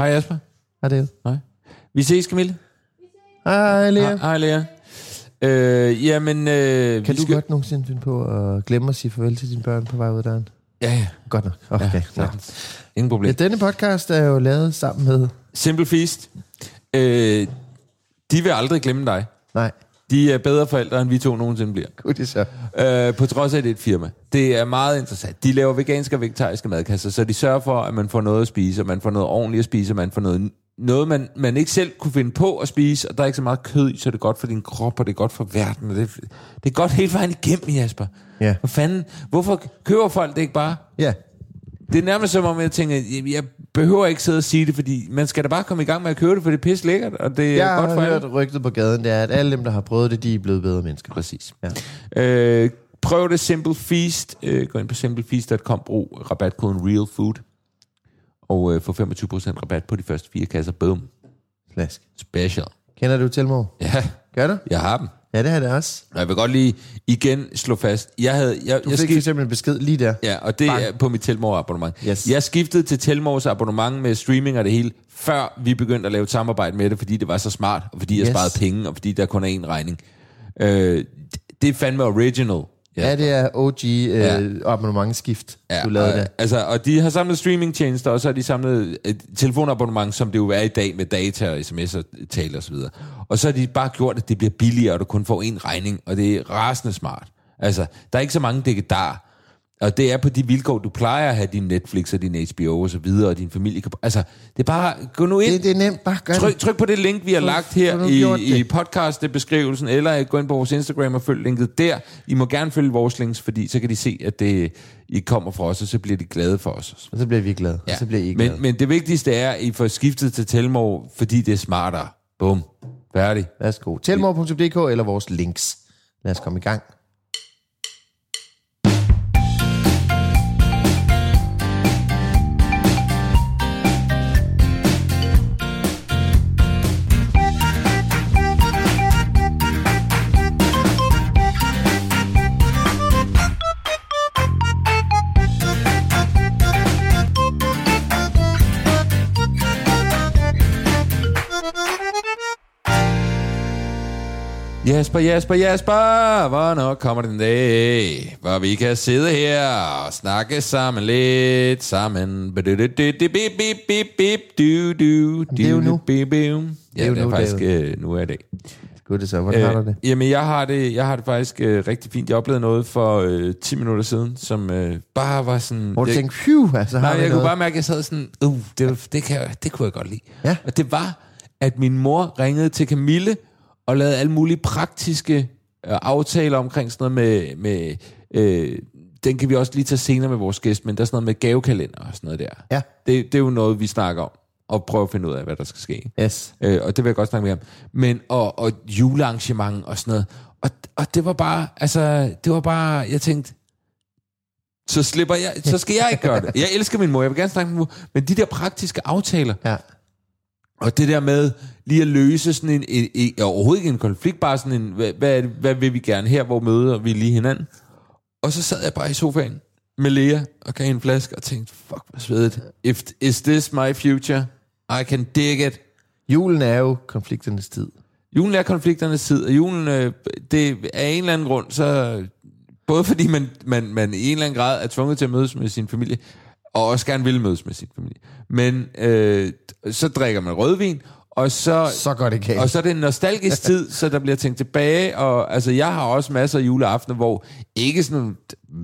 Hej Jasper. Hej det. Hej. Vi ses, Camille. Hej Lea. Hej, Lea. Øh, jamen, øh, Kan du skal... godt nogensinde finde på at glemme at sige farvel til dine børn på vej ud af døren? Ja, ja. Godt nok. Okay. ja sagtens. Ingen problem. ja, denne podcast er jo lavet sammen med... Simple Feast. Øh, de vil aldrig glemme dig. Nej, De er bedre forældre, end vi to nogensinde bliver. gud det så. Øh, på trods af, at det er et firma. Det er meget interessant. De laver veganske og vegetariske madkasser, så de sørger for, at man får noget at spise, og man får noget ordentligt at spise, og man får noget, noget man, man ikke selv kunne finde på at spise, og der er ikke så meget kød i, så det er godt for din krop, og det er godt for verden. Og det, det er godt hele vejen igennem, Jasper. Ja. Hvor fanden, hvorfor køber folk det ikke bare? Ja, Det er nærmest som om, jeg tænker, jeg, jeg behøver ikke sidde og sige det, fordi man skal da bare komme i gang med at købe det, for det er pisse lækkert, og det er jeg godt for har alle. hørt rygtet på gaden, det er, at alle dem, der har prøvet det, de er blevet bedre mennesker. Præcis. Ja. Øh, prøv det Simple Feast. Øh, gå ind på simplefeast.com, brug rabatkoden Real Food, og øh, få 25% rabat på de første fire kasser. Boom. Flask. Special. Kender du Telmor? Ja, Gør du? jeg har dem. Ja, det har det også. Og jeg vil godt lige igen slå fast. Jeg havde, jeg, Du jeg fik skift, eksempel en besked lige der. ja, og det Bang. er på mit Telmore abonnement. Yes. Jeg skiftede til Telmores abonnement med streaming og det hele, før vi begyndte at lave et samarbejde med det, fordi det var så smart, og fordi jeg Yes. sparede penge, og fordi der kun er én regning. Øh, det er fandme original. Ja, det er OG øh, Ja. abonnementsskift, Ja, du lavede og, der. Altså, og de har samlet streamingtjenester, og så har de samlet et telefonabonnement, som det jo er i dag med data og sms og tale og så videre. Og så har de bare gjort, at det bliver billigere, og du kun får en regning, og det er rasende smart. Altså, der er ikke så mange dækkedar. Og det er på de vilkår, du plejer at have din Netflix og din HBO og så videre, og din familie kan... Altså, det er bare... Gå nu ind. Det, det er nemt, bare gør Tryk, det. tryk på det link, vi har lagt her i, i podcast-beskrivelsen, eller gå ind på vores Instagram og følg linket der. I må gerne følge vores links, fordi så kan de se, at det, I kommer fra os, og så bliver de glade for os. Og så bliver vi glade, ja. og så bliver I glade. men, men det vigtigste er, at I får skiftet til Telmore, fordi det er smartere. Bum. Færdig. Værsgo. Telmor.dk eller vores links. Lad os komme i gang. Jasper, Jasper, Jasper, hvornår kommer den dag, hvor vi kan sidde her og snakke sammen lidt sammen. Bip, bip, bip, bip, bip, du, du, Det er jo nu. bip, bip. Ja, er jo det er nu, faktisk David. øh, nu er det. Gud, det så. Hvordan har du det? Jamen, jeg har det, jeg har det faktisk øh, rigtig fint. Jeg oplevede noget for øh, 10 minutter siden, som øh, bare var sådan... Hvor du jeg, tænkte, phew, altså har Nej, jeg noget. kunne bare mærke, at jeg sad sådan, uh, det, det, kan, det kunne jeg godt lide. Ja. Og det var, at min mor ringede til Camille og lavede alle mulige praktiske øh, aftaler omkring sådan noget med... med øh, den kan vi også lige tage senere med vores gæst, men der er sådan noget med gavekalender og sådan noget der. Ja. Det, det er jo noget, vi snakker om, og prøver at finde ud af, hvad der skal ske. Yes. Øh, og det vil jeg godt snakke mere om. Men, og, og julearrangement og sådan noget. Og, og det var bare, altså, det var bare, jeg tænkte, så slipper jeg, så skal jeg ikke gøre det. Jeg elsker min mor, jeg vil gerne snakke med min mor, men de der praktiske aftaler, Ja. og det der med lige at løse sådan en, en, en overhovedet ikke en konflikt, bare sådan en, hvad, hvad, det- hvad vil vi gerne her, hvor møder vi lige hinanden? Og så sad jeg bare i sofaen med Lea og gav en flaske og tænkte, fuck, hvor svedigt. If, is this my future? I can dig it. Julen er jo konflikternes tid. Julen er konflikternes tid, og julen, øh, det er en eller anden grund, så både fordi man, man, man i en eller anden grad er tvunget til at mødes med sin familie, og også gerne vil mødes med sin familie. Men øh, så drikker man rødvin, og så, Så går det galt. og så er det en nostalgisk tid, så der bliver tænkt tilbage, og altså, jeg har også masser af juleaftener, hvor ikke sådan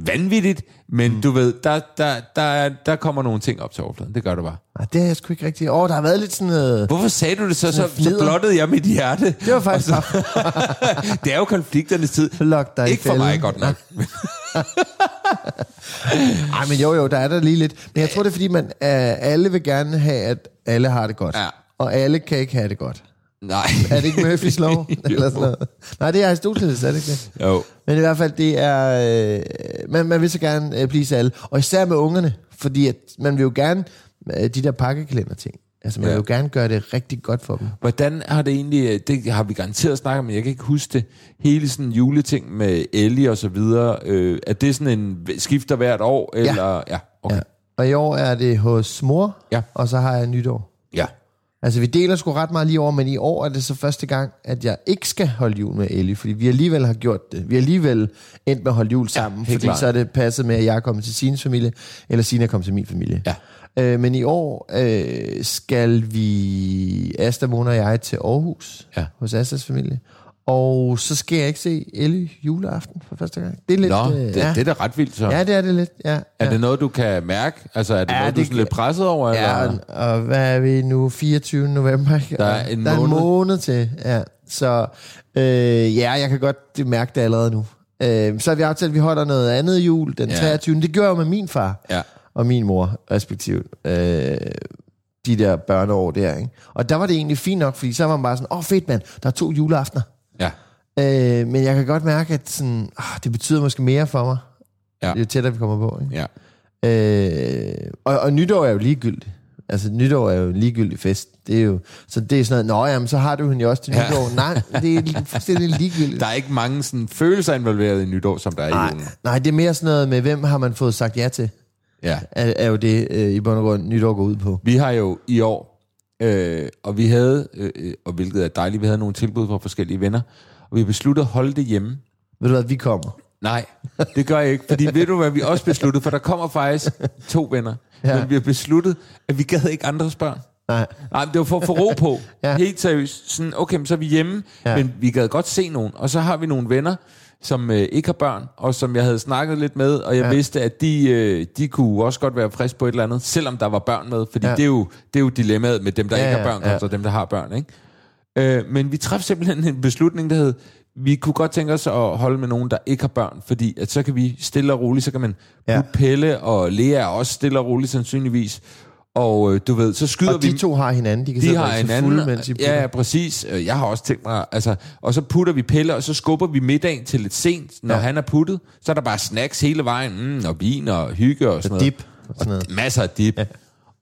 vanvittigt, men mm. du ved, der, der, der, er- der kommer nogle ting op til overfladen. Det gør det bare. Nej, det er jeg sgu ikke rigtig. Åh, oh, der har været lidt sådan noget... Hvorfor sagde du det så? Så, så blottede jeg mit hjerte. Det var faktisk Og så, det er jo konflikternes tid. Lok dig Ikke for mig godt nok. Ej, men jo, jo, der er der lige lidt. Men jeg tror, det er, fordi man, øh, alle vil gerne have, at alle har det godt. Ja. Og alle kan ikke have det godt. Nej. Er det ikke Murphys lov? Eller sådan noget? Nej, det er Aristoteles, er det ikke det? Jo. Men i hvert fald, det er... Øh, man, man vil så gerne øh, please alle. Og især med ungerne. Fordi at man vil jo gerne... Øh, de der pakkekalender ting. Altså, man Ja. vil jo gerne gøre det rigtig godt for dem. Hvordan har det egentlig, øh, det har vi garanteret snakket om, men jeg kan ikke huske det, hele sådan juleting med Ellie og så videre, øh, er det sådan en skifter hvert år, eller? Ja, okay. Ja. Og i år er det hos mor, Ja. og så har jeg nytår. Ja. Altså, vi deler sgu ret meget lige over, men i år er det så første gang, at jeg ikke skal holde jul med Ellie, fordi vi alligevel har gjort det. Vi har alligevel endt med at holde jul sammen, helt fordi klart. så er det passet med, at jeg er kommet til sin familie, eller Sina er kommet til min familie. Ja. Øh, men i år øh, skal vi, Asta, Mona og jeg, til Aarhus, Ja. hos Astas familie. Og så skal jeg ikke se Ellie juleaften for første gang. Det er lidt... Nå, øh, det, ja. det er da ret vildt så. ja, det er det lidt, ja. Er ja. det noget, du kan mærke? Altså, er det Ja, noget, du er det sådan lidt presset over? Ja, eller? og, hvad er vi nu? 24. november? Der er en der er en måned. måned til, ja. Så øh, ja, jeg kan godt mærke det allerede nu. Øh, så har vi aftalt, at vi holder noget andet jul den Ja. 23. Det gjorde jeg jo med min far Ja. og min mor, respektivt. Øh, de der børneår der, ikke? Og der var det egentlig fint nok, fordi så var man bare sådan, åh oh, fedt mand, der er to juleaftener. Ja. Øh, men jeg kan godt mærke, at sådan, ah, det betyder måske mere for mig, Ja. jo tættere vi kommer på. Ikke? Ja. Øh, og, og nytår er jo ligegyldigt. Altså, nytår er jo en ligegyldig fest. Det er jo, så det er sådan noget, nå jamen, så har du hende jo også til Ja. nytår. Nej, det er fuldstændig ligegyldigt. Der er ikke mange sådan, følelser involveret i nytår, som der er i Nej, julen. nej, det er mere sådan noget med, hvem har man fået sagt ja til, Ja. er, er jo det, øh, i bund og grund nytår går ud på. Vi har jo i år, øh, og vi havde, øh, øh, og hvilket er dejligt, vi havde nogle tilbud fra forskellige venner, og vi besluttede at holde det hjemme. Ved du hvad, vi kommer. Nej, det gør jeg ikke. Fordi ved du, hvad vi også besluttede? For der kommer faktisk to venner. Ja. Men vi har besluttet, at vi gad ikke andres børn. Nej, Nej, men det var for at få ro på. Ja. Helt seriøst. Sådan, okay, men så er vi hjemme, ja. men vi gad godt se nogen. Og så har vi nogle venner, som øh, ikke har børn, og som jeg havde snakket lidt med, og jeg Ja. vidste, at de, øh, de kunne også godt være friske på et eller andet, selvom der var børn med. Fordi Ja. det, er jo, det er jo dilemmaet med dem, der Ja, ikke har børn, ja. kontra dem, der har børn. Ikke? Øh, men vi træffede simpelthen en beslutning, der hed, vi kunne godt tænke os at holde med nogen, der ikke har børn, fordi at så kan vi stille og roligt, så kan man Ja. Pelle og Lea er også stille og roligt sandsynligvis. Og øh, du ved, så skyder og vi... de to har hinanden, de kan De sidde har drikke en sig anden, fulde, mens de putter. ja, ja, præcis. Øh, Jeg har også tænkt mig, altså, og så putter vi pille, og så skubber vi middagen til lidt sent, når Ja. han er puttet. Så er der bare snacks hele vejen, mm, og vin og hygge og sådan Og noget. dip og sådan noget. Masser af dip. Ja.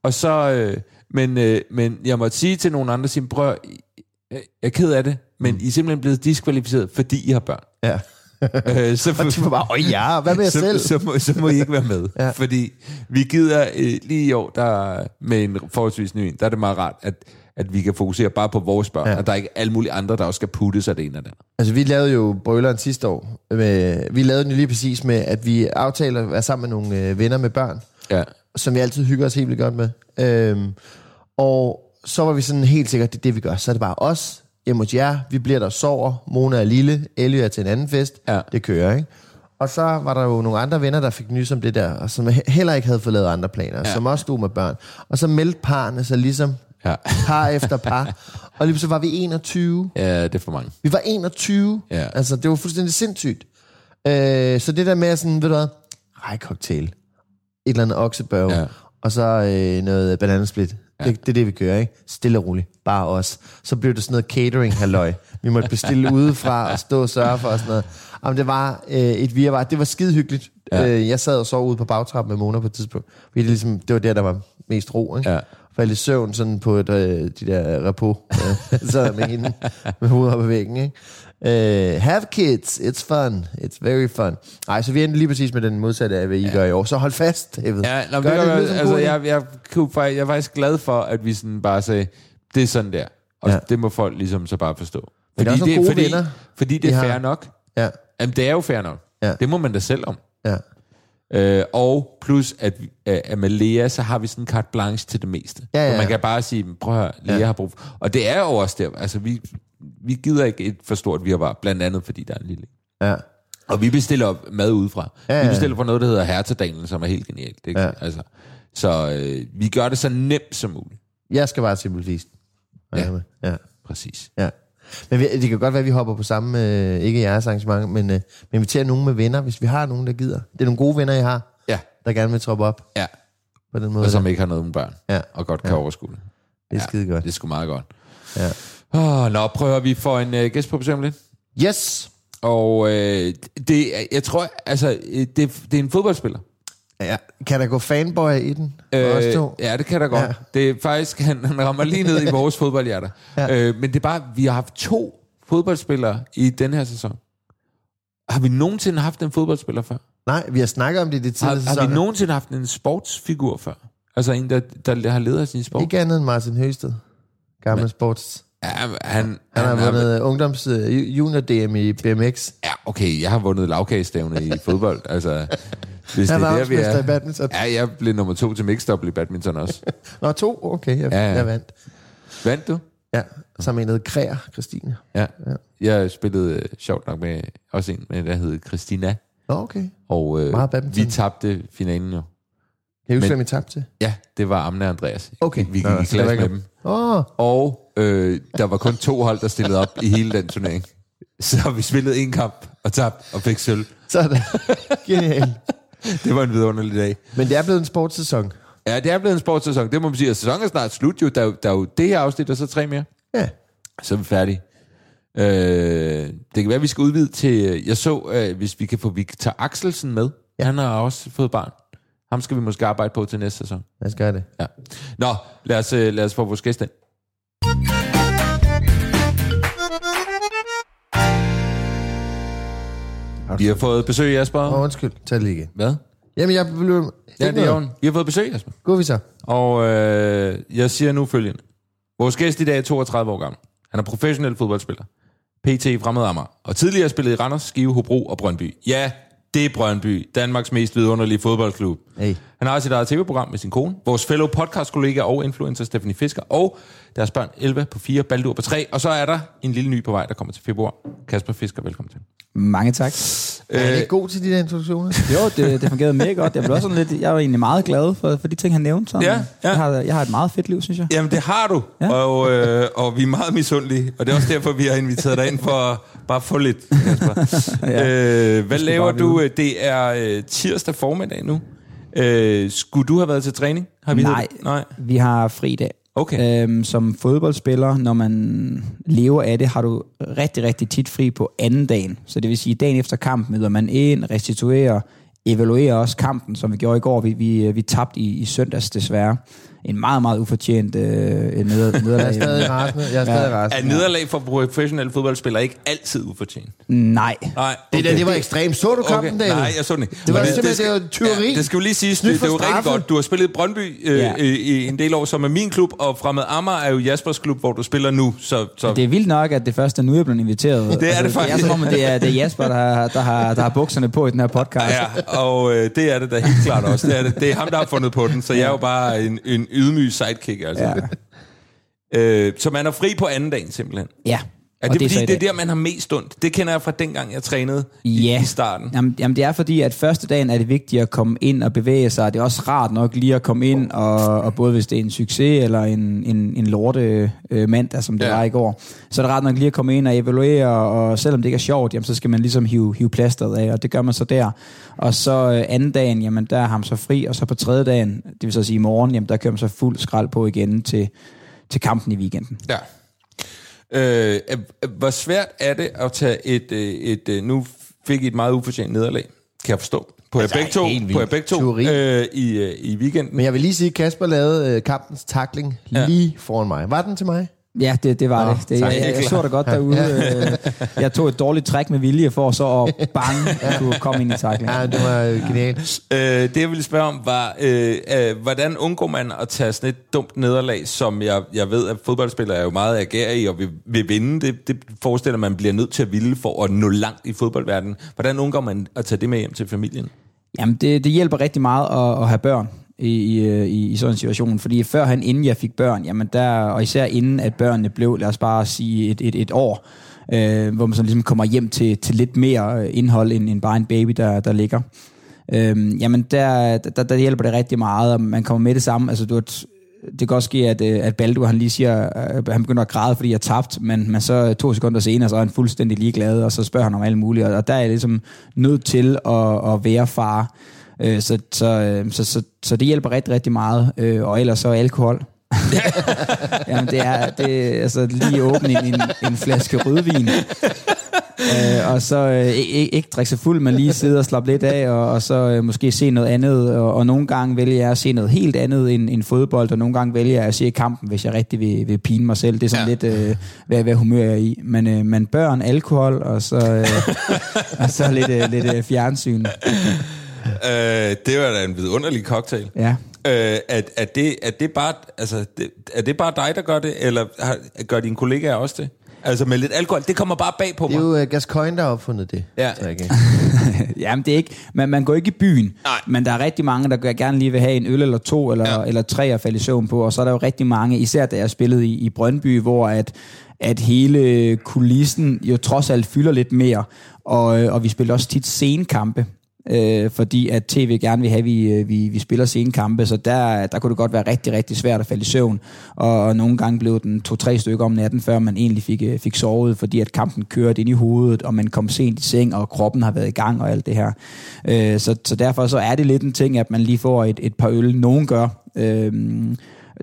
Og så, øh, men, øh, men jeg måtte sige til nogle andre, sige, prøv, jeg, jeg er ked af det, men mm. I er simpelthen blevet diskvalificeret, fordi I har børn. Ja. øh, så, Og de var bare, åh ja, hvad med jer så, selv? Så, må, så må I ikke være med. Ja. Fordi vi gider øh, lige i år, der med en forholdsvis ny en, der er det meget rart, at, at vi kan fokusere bare på vores børn, Ja. og der er ikke alle mulige andre, der også skal putte sig det ene og det. Altså, vi lavede jo brøleren sidste år. Med, vi lavede den lige præcis med, at vi aftaler at være sammen med nogle øh, venner med børn, Ja. som vi altid hygger os helt vildt godt med. Øhm, og så var vi sådan helt sikkert, det er det, vi gør. Så er det bare os, hjemme hos jer. Vi bliver der sover. Mona er lille. Ellie er til en anden fest. Ja. Det kører, ikke? Og så var der jo nogle andre venner, der fik nys om det der, og som he- heller ikke havde fået lavet andre planer, ja. Som også stod med børn. Og så meldte parerne sig ligesom Ja. par efter par. Og lige så var vi 21. ja, det er for mange. Vi var 21. Ja. Altså, det var fuldstændig sindssygt. Øh, så det der med sådan, ved du hvad, rejcocktail, et eller andet oksebørge. Ja. og så øh, noget bananasplit. Ja. Det, det er det, vi kører, ikke? Stille og roligt. Bare os. Så blev det sådan noget catering halløj. Vi måtte bestille udefra og stå og sørge for og sådan noget. Jamen, det var øh, et virvar. Det var skide hyggeligt. Ja. Øh, jeg sad og sov ude på bagtrappen med Mona på et tidspunkt. Fordi det, ligesom, det var der, der var mest ro, ikke? Ja. faldt i søvn sådan på et, øh, de der repo. Øh, så med hende med hovedet op ad væggen. Ikke? Uh, have kids, it's fun, it's very fun. Nej, så vi endte lige præcis med den modsatte af, hvad I ja. gør i år. Så hold fast, David. Ja, nå, Gør det, det, det, altså, jeg, jeg, faktisk- jeg er faktisk glad for, at vi sådan bare sagde, det er sådan der. Og Ja. det må folk ligesom så bare forstå. Men der er gode fordi, venner, fordi det er fair nok. Ja, Jamen, det er jo fair nok. Ja. Det må man da selv om. ja. Øh, og plus, at, at med Lea, så har vi sådan en carte blanche til det meste. Ja, ja, Så man ja. kan bare sige, prøv at høre, Lea Ja. har brug for... Og det er jo også der, altså vi, vi gider ikke et for stort virvar, blandt andet fordi der er en lille. Ja. Og vi bestiller mad udefra. Ja, Ja, ja. Vi bestiller fra noget, der hedder Hertedalen, som er helt genialt. Ikke? Ja. Ja. Altså, så øh, vi gør det så nemt som muligt. Jeg skal bare Bulfist. Ja. ja. Præcis. Ja. Men vi, det kan godt være, at vi hopper på samme, øh, ikke jeres arrangement, men, øh, men inviterer nogen med venner, hvis vi har nogen, der gider. Det er nogle gode venner, I har, Ja, der gerne vil troppe op ja. på den måde. Og som ikke har noget med børn. Ja. Og godt kan Ja. overskue det. Det er skide godt. Det er sgu meget godt. Ja. Oh, nå, prøv at høre, vi får en øh, gæst på besøg lidt. Yes! Og øh, det, jeg tror, altså, øh, det, det er en fodboldspiller. Ja. Kan der gå fanboy i den? Os to? ja, det kan der godt. Ja. Det er faktisk, han, han rammer lige ned i vores fodboldhjerter. Ja. Øh, men det er bare, vi har haft to fodboldspillere i den her sæson. Har vi nogensinde haft en fodboldspiller før? Nej, vi har snakket om det i de Har, tidligere har vi sæsoner. nogensinde haft en sportsfigur før? Altså en, der, der har ledet af sin sport? Ikke andet end Martin Høsted. Gammel Men- sports. Ja, han, Han har er- vundet ungdoms uh, junior DM i BMX. Ja, okay, jeg har vundet lavkagestævne i fodbold. Altså, hvis Han det er der, vi mester i er. badminton. Ja, jeg blev nummer to til mixed i badminton også. Nå, to? Okay, jeg, Ja, ja, ja. ja. jeg vandt. Vandt du? Ja, sammen med en, hed Kræer, Christine. Ja. Jeg spillede øh, sjovt nok med også en, med, der hed Christina. Nå, okay. Og øh, Meget badminton. vi tabte finalen jo. Kan jeg huske, hvem I tabte? Ja, det var Amne og Andreas. Okay. Vi, gik Nå, i klasse med dem. Åh, oh, Og øh, der var kun to hold, der stillede op i hele den turnering. Så vi spillede en kamp og tabte og fik sølv. sådan. Genialt. Det var en vidunderlig dag. Men det er blevet en sportssæson. Ja, det er blevet en sportssæson. Det må man sige. Og sæsonen er snart slut jo. Der, er jo- der er jo det her afsnit, og så tre mere. Ja. Så er vi færdige. Øh, det kan være, at vi skal udvide til... Jeg så, øh, hvis vi kan få Victor Axelsen med. Ja. Han har også fået barn. Ham skal vi måske arbejde på til næste sæson. Lad os gøre det. Ja. Nå, lad os, øh, lad os få vores gæst ind. Vi har fået besøg, Jasper. Åh, oh, undskyld. Tag det lige igen. Hvad? Jamen, jeg blev... Ja, det er jo Vi har fået besøg, Jasper. Gå vi så. Og øh, jeg siger nu følgende. Vores gæst i dag er 32 år gammel. Han er professionel fodboldspiller. PT i Fremad Amager. Og tidligere spillet i Randers, Skive, Hobro og Brøndby. Ja, det er Brøndby. Danmarks mest vidunderlige fodboldklub. Hey. Han har sit eget tv-program med sin kone, vores fellow podcast-kollega og influencer Stephanie Fisker, og deres børn 11 på 4, Baldur på 3, og så er der en lille ny på vej, der kommer til februar. Kasper Fisker, velkommen til. Mange tak. Er Øh, det ikke god til de der introduktioner? Jo, det, det fungerede mega godt. Jeg, blev også sådan lidt, jeg var egentlig meget glad for, for de ting, han nævnte. Sådan. Ja, ja. Jeg, har, jeg har et meget fedt liv, synes jeg. Jamen, det har du, ja. Og, øh, og vi er meget misundelige, og det er også derfor, vi har inviteret dig ind for at bare få lidt. Ja. øh, hvad laver du? Det er øh, tirsdag formiddag nu. Øh, skulle du have været til træning? Har vi Nej. Nej. Vi har fri dag. Okay. Øhm, som fodboldspiller, når man lever af det, har du rigtig, rigtig tit fri på anden dagen. Så det vil sige, dagen efter kampen møder man ind, restituerer, evaluerer også kampen, som vi gjorde i går. Vi, vi, vi tabte i, i søndags desværre. En meget, meget ufortjent øh, neder, Jeg er nederlag. stadig rasende. Jeg er stadig Er rasende. nederlag for professionelle fodboldspillere ikke altid ufortjent? Nej. Nej. Det der, det var ekstremt. Så du kampen, David? Nej, jeg så den ikke. Det var Og simpelthen- det var tyveri. Ja, det skal jo lige siges, det, det er jo rigtig godt. Du har spillet Brøndby øh, Ja. i, i en del år, som er min klub, og Fremad Amager er jo Jaspers klub, hvor du spiller nu. Så, så Det er vildt nok, at det første er nu, jeg er blevet inviteret. Altså, Det er det Det er faktisk. som om, at det er, det er Jasper, der, har- der, har, der har bukserne på i den her podcast. Ja, og øh, det er det da helt klart også. Det er, det. det er ham, der har fundet på den, så jeg er jo bare en, en ydmyg sidekick. Altså. Ja. Øh, så man er fri på anden dagen simpelthen. ja. Er og det, det så fordi, i det er der, man har mest ondt? Det kender jeg fra dengang, jeg trænede i, Ja. i starten. Jamen, jamen, det er fordi, at første dagen er det vigtigt at komme ind og bevæge sig. Det er også rart nok lige at komme ind, og, og både hvis det er en succes eller en, en, en lorte øh, mandag, som det ja. var i går, så er det rart nok lige at komme ind og evaluere, og selvom det ikke er sjovt, jamen, så skal man ligesom hive, hive plasteret af, og det gør man så der. Og så øh, anden dagen, jamen, der er ham så fri, og så på tredje dagen, det vil så sige i morgen, jamen, der kører man så fuld skrald på igen til, til kampen i weekenden. Ja. Øh, hvor svært er det at tage et, øh, et øh, nu fik I et meget ufortjent nederlag, kan jeg forstå, på Altså, begge to, på jer begge to Teori. øh, i, øh, i weekenden. Men jeg vil lige sige, at Kasper lavede øh, kampens takling Ja. lige foran mig. Var den til mig? Ja, det, det var Nå, det. det tak. jeg, jeg, jeg så dig godt derude. Øh, jeg tog et dårligt træk med vilje for så at bang at kunne komme ind i tackling. Ja, det var øh, genialt. Øh, det jeg ville spørge om var, øh, øh, hvordan undgår man at tage sådan et dumt nederlag, som jeg, jeg ved, at fodboldspillere er jo meget agerige og vil, vil vinde. Det, det forestiller man bliver nødt til at ville for at nå langt i fodboldverdenen. Hvordan undgår man at tage det med hjem til familien? Jamen, det, det hjælper rigtig meget at, at have børn i, i, øh, i, i sådan en situation. Fordi før han, inden jeg fik børn, jamen der, og især inden at børnene blev, lad os bare sige et, et, et år, øh, hvor man så ligesom kommer hjem til, til lidt mere øh, indhold end, end bare en baby, der, der ligger. Øh, jamen der, der, der hjælper det rigtig meget, og man kommer med det samme. Altså, du har det kan også ske, at, øh, at Baldur han lige siger, at han begynder at græde, fordi jeg tabt, men, men så to sekunder senere, så er han fuldstændig ligeglad, og så spørger han om alt muligt, og der er jeg ligesom nødt til at, at være far. Øh, så, så, øh, så, så, så det hjælper rigtig, rigtig meget, og ellers så alkohol. Jamen det er det, altså lige åbne en, en, en flaske rødvin, øh, og så øh, ikke, ikke drikke sig fuld, men lige sidde og slappe lidt af, og, og så øh, måske se noget andet. Og, og nogle gange vælger jeg at se noget helt andet end, end fodbold, og nogle gange vælger jeg at se kampen, hvis jeg rigtig vil, vil pine mig selv. Det er sådan ja. lidt, øh, hvad, hvad humør jeg er i. Men, øh, men børn, alkohol, og så, øh, og så lidt, øh, lidt øh, fjernsyn. Øh, det var da en vidunderlig cocktail. Ja. Øh, er, er, det, er, det bare, altså, det, er det bare dig, der gør det, eller har, gør dine kollegaer også det? Altså med lidt alkohol, det kommer bare bag på mig. Det er jo uh, Gascoigne, der har opfundet det. Ja. Jamen det er ikke, man, man går ikke i byen, Nej. men der er rigtig mange, der gerne lige vil have en øl eller to, eller, ja. eller tre at falde i søvn på, og så er der jo rigtig mange, især da jeg spillede i, i Brøndby, hvor at, at hele kulissen jo trods alt fylder lidt mere, og, øh, og vi spiller også tit senkampe, øh, fordi at tv gerne vil have, at vi, øh, vi, vi spiller sene kampe, så der, der kunne det godt være rigtig, rigtig svært at falde i søvn, og, og nogle gange blev den to-tre stykker om natten, før man egentlig fik, øh, fik sovet, fordi at kampen kørte ind i hovedet, og man kom sent i seng, og kroppen har været i gang og alt det her. Øh, så, så derfor så er det lidt en ting, at man lige får et, et par øl. Nogen gør, øh,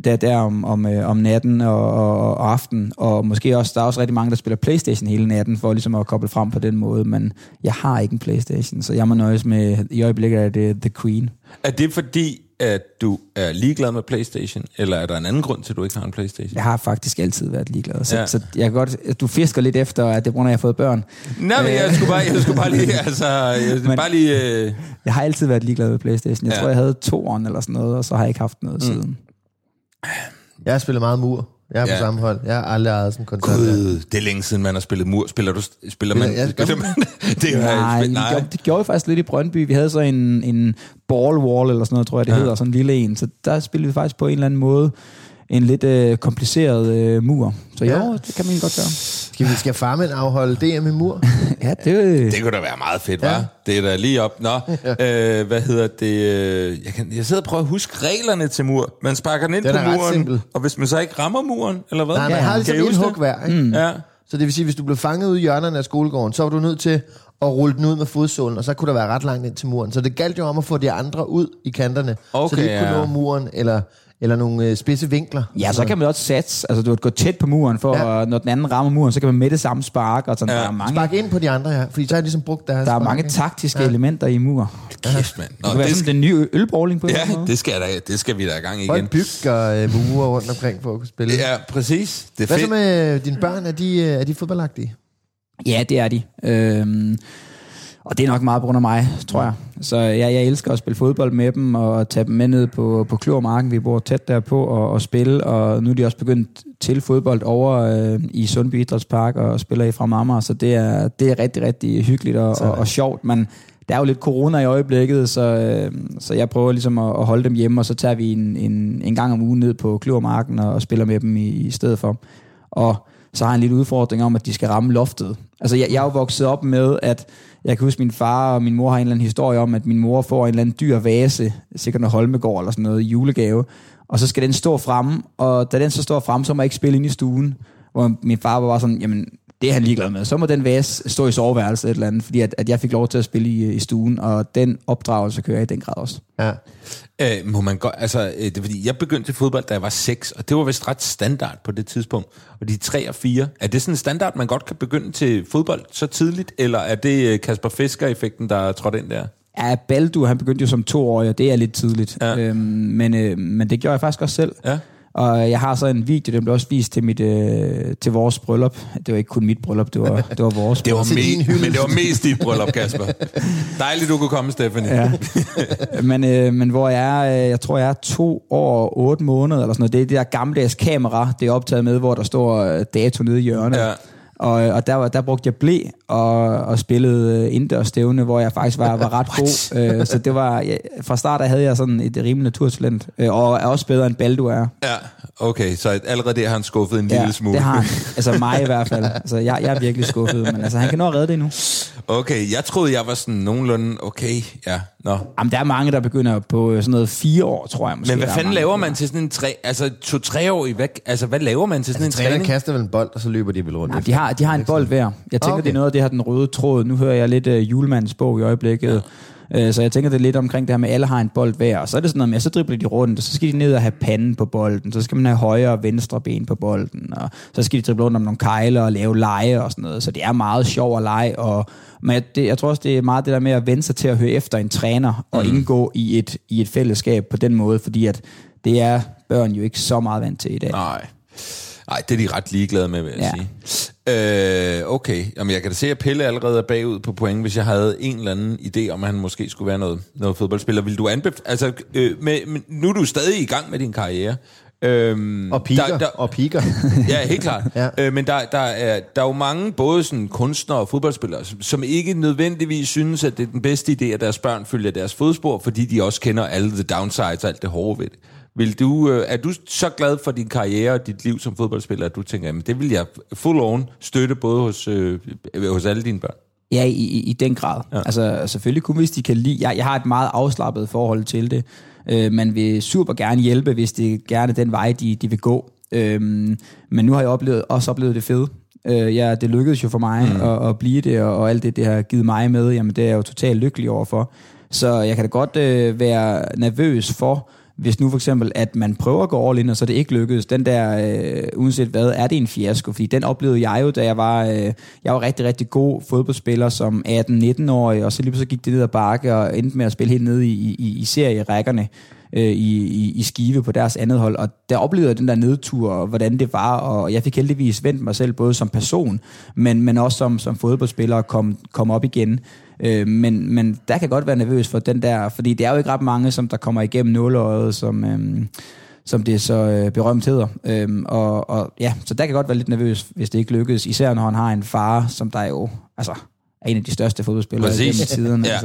der, der om, om, øh, om natten og, og, og aften, og måske også, der er også rigtig mange, der spiller Playstation hele natten, for ligesom at koble frem på den måde, men jeg har ikke en Playstation, så jeg må nøjes med, i øjeblikket er det The Queen. Er det fordi, at du er ligeglad med Playstation, eller er der en anden grund til, at du ikke har en Playstation? Jeg har faktisk altid været ligeglad, så, ja. så jeg kan godt, du fisker lidt efter, at det bruger, jeg har fået børn. Nej, men jeg øh. skulle bare, jeg skulle bare lige, altså, jeg, men, bare lige... Øh... Jeg har altid været ligeglad med Playstation. Jeg ja. tror, jeg havde to år eller sådan noget, og så har jeg ikke haft noget mm. siden. Jeg har spillet meget mur. Jeg er ja. på samme hold. Jeg har aldrig ejet sådan en konsol. Gud, det er længe siden, man har spillet mur. Spiller du... Spiller man... Ja, spiller man det, er, nej, nej. Det, gjorde, det gjorde vi faktisk lidt i Brøndby. Vi havde så en, en ball wall, eller sådan noget, tror jeg, det ja. hedder. Sådan en lille en. Så der spillede vi faktisk på en eller anden måde en lidt øh, kompliceret øh, mur. Så ja. jo, det kan man godt gøre. Skal vi skal farmen afholde DM i mur? ja, det... Det kunne da være meget fedt, ja. var. Det er da lige op. Nå, ja. øh, hvad hedder det? Jeg, kan, jeg sidder og prøver at huske reglerne til mur. Man sparker den ind den på muren, og hvis man så ikke rammer muren, eller hvad? Nej, man har ligesom en hug hver, ikke? Mm. Ja. Så det vil sige, hvis du blev fanget ud i hjørnerne af skolegården, så var du nødt til at rulle den ud med fodsålen, og så kunne der være ret langt ind til muren. Så det galt jo om at få de andre ud i kanterne, okay, så de ikke ja. kunne nå muren, eller eller nogle øh, spidse vinkler. Ja, så kan man også satse. Altså, du har gå tæt på muren, for ja. når den anden rammer muren, så kan man med det samme spark. Og sådan, ja. der er mange, Spark ind på de andre her, fordi så har jeg ligesom brugt deres Der er mange taktiske ja. elementer i mur. Kæft, mand. Nå, det være sådan den nye ølbowling på Ja, det skal, der, det skal vi da i gang igen. Folk bygger øh, murer rundt omkring for at kunne spille. Ja, præcis. Det er Hvad fedt. så med dine børn? Er de, øh, er de fodboldagtige? Ja, det er de. Øhm, og det er nok meget på grund af mig, tror jeg. Så jeg, jeg elsker at spille fodbold med dem, og tage dem med ned på, på Kløvermarken. Vi bor tæt derpå og, og spille, og nu er de også begyndt til fodbold over øh, i Sundby Idrætspark og spiller i fra Amager, så det er, det er rigtig, rigtig hyggeligt og, og, og sjovt. Men der er jo lidt corona i øjeblikket, så, øh, så jeg prøver ligesom at, at holde dem hjemme, og så tager vi en, en, en gang om ugen ned på Kløvermarken og, og spiller med dem i, i stedet for. Og så har jeg en lille udfordring om, at de skal ramme loftet. Altså, jeg, jeg er jo vokset op med, at jeg kan huske, min far og min mor har en eller anden historie om, at min mor får en eller anden dyr vase, sikkert noget Holmegård eller sådan noget, julegave, og så skal den stå fremme, og da den så står fremme, så må jeg ikke spille ind i stuen, hvor min far var bare sådan, jamen, det er han ligeglad med. Så må den vase stå i soveværelset et eller andet, fordi at, at jeg fik lov til at spille i, i stuen, og den opdragelse kører jeg i den grad også. Ja. Øh, må man godt, altså, øh, det er fordi, jeg begyndte til fodbold, da jeg var 6, og det var vist ret standard på det tidspunkt. Og de 3 og 4, er det sådan en standard, man godt kan begynde til fodbold så tidligt, eller er det øh, Kasper Fisker-effekten, der er trådt ind der? Ja, Baldu, han begyndte jo som to år, og det er lidt tidligt. Ja. Øhm, men, øh, men det gjorde jeg faktisk også selv. Ja. Og jeg har så en video, den blev også vist til, mit, øh, til vores bryllup. Det var ikke kun mit bryllup, det var, det var vores det var me- Men det var mest dit bryllup, Kasper. Dejligt, du kunne komme, Stephanie. Ja. Men, øh, men hvor jeg er, øh, jeg tror, jeg er to år og otte måneder, eller sådan noget. Det er det der gammeldags kamera, det er optaget med, hvor der står øh, dato nede i hjørnet. Ja. Og, og der, var- der brugte jeg blæ og, og spillede øh, indendørsstævne, hvor jeg faktisk var, var ret god. Øh, så det var, ja, fra start af havde jeg sådan et rimelig naturtalent, øh, og er også bedre end Baldu er. Ja, okay, så allerede der har han skuffet en lille smule. det har han. Altså mig i hvert fald. Altså, jeg, jeg er virkelig skuffet, men altså, han kan nå at redde det endnu. Okay, jeg troede, jeg var sådan nogenlunde, okay, ja, nå. Jamen, der er mange, der begynder på sådan noget fire år, tror jeg måske. Men hvad fanden mange, laver man til sådan en tre, altså to-tre år i hvad, altså hvad laver man til sådan Altså, en træning? kaster vel en bold, og så løber de vel rundt Nej, de har, de har en bold hver. Jeg tænker, Ah, okay. okay. det er noget af det her, den røde tråd. Nu hører jeg lidt uh, julemandens bog i øjeblikket. Ja. Uh, så jeg tænker, det er lidt omkring det her med, at alle har en bold hver. Og så er det sådan noget med, at så dribler de rundt, og så skal de ned og have panden på bolden. Så skal man have højre og venstre ben på bolden. Og så skal de drible rundt om nogle kejler og lave lege og sådan noget. Så det er meget sjov at lege. Og, men jeg- det, jeg tror også, det er meget det der med at vende sig til at høre efter en træner og mm. indgå i et, i et fællesskab på den måde. Fordi at det er børn jo ikke så meget vant til i dag. Nej. Nej, det er de ret ligeglade med, vil jeg Ja. sige. Øh, okay, Jamen, jeg kan da se, at Pelle allerede er bagud på point, hvis jeg havde en eller anden idé om, at han måske skulle være noget, noget fodboldspiller. Vil du anbefale... Altså, øh, med, med, nu er du stadig i gang med din karriere. Øhm, Og piker, Der, der, og piker. ja, helt klart. Ja. øh, men der, der, er, der er jo mange, både sådan kunstnere og fodboldspillere, som, som ikke nødvendigvis synes, at det er den bedste idé, at deres børn følger deres fodspor, fordi de også kender alle the downsides og alt det hårde ved det. Vil du, øh, er du så glad for din karriere og dit liv som fodboldspiller, at du tænker, at det vil jeg full on støtte både hos, øh, hos alle dine børn? Ja, i, i, i den grad. Ja. Altså selvfølgelig kun hvis de kan lide... Jeg, jeg har et meget afslappet forhold til det. Øh, man vil super gerne hjælpe, hvis det er gerne den vej, de, de vil gå. Øhm, men nu har jeg oplevet, også oplevet det fede. Øh, ja, det lykkedes jo for mig mm. at, at blive det, og, og alt det, det har givet mig med, jamen det er jeg jo totalt lykkelig overfor. Så jeg kan da godt øh, være nervøs for, hvis nu for eksempel, at man prøver at gå all in, og så det ikke lykkedes, den der, øh, uanset hvad, er det en fiasko? Fordi den oplevede jeg jo, da jeg var, øh, jeg var rigtig, rigtig god fodboldspiller som 18-19-årig, og så lige så gik det ned ad bakke, og endte med at spille helt ned i, i, i serierækkerne øh, i, i, i Skive på deres andet hold, og der oplevede jeg den der nedtur, og hvordan det var, og jeg fik heldigvis vendt mig selv både som person, men, men også som, som fodboldspiller og kom, kom op igen. Øh, men, men der kan godt være nervøs for den der, fordi det er jo ikke ret mange, som der kommer igennem nåleøjet, som, Øh, som det så øh, berømt hedder. Øhm, og, og ja, så der kan godt være lidt nervøs, hvis det ikke lykkes, især når han har en far, som der jo, altså, er en af de største fodboldspillere Præcis. gennem tiderne. Ja.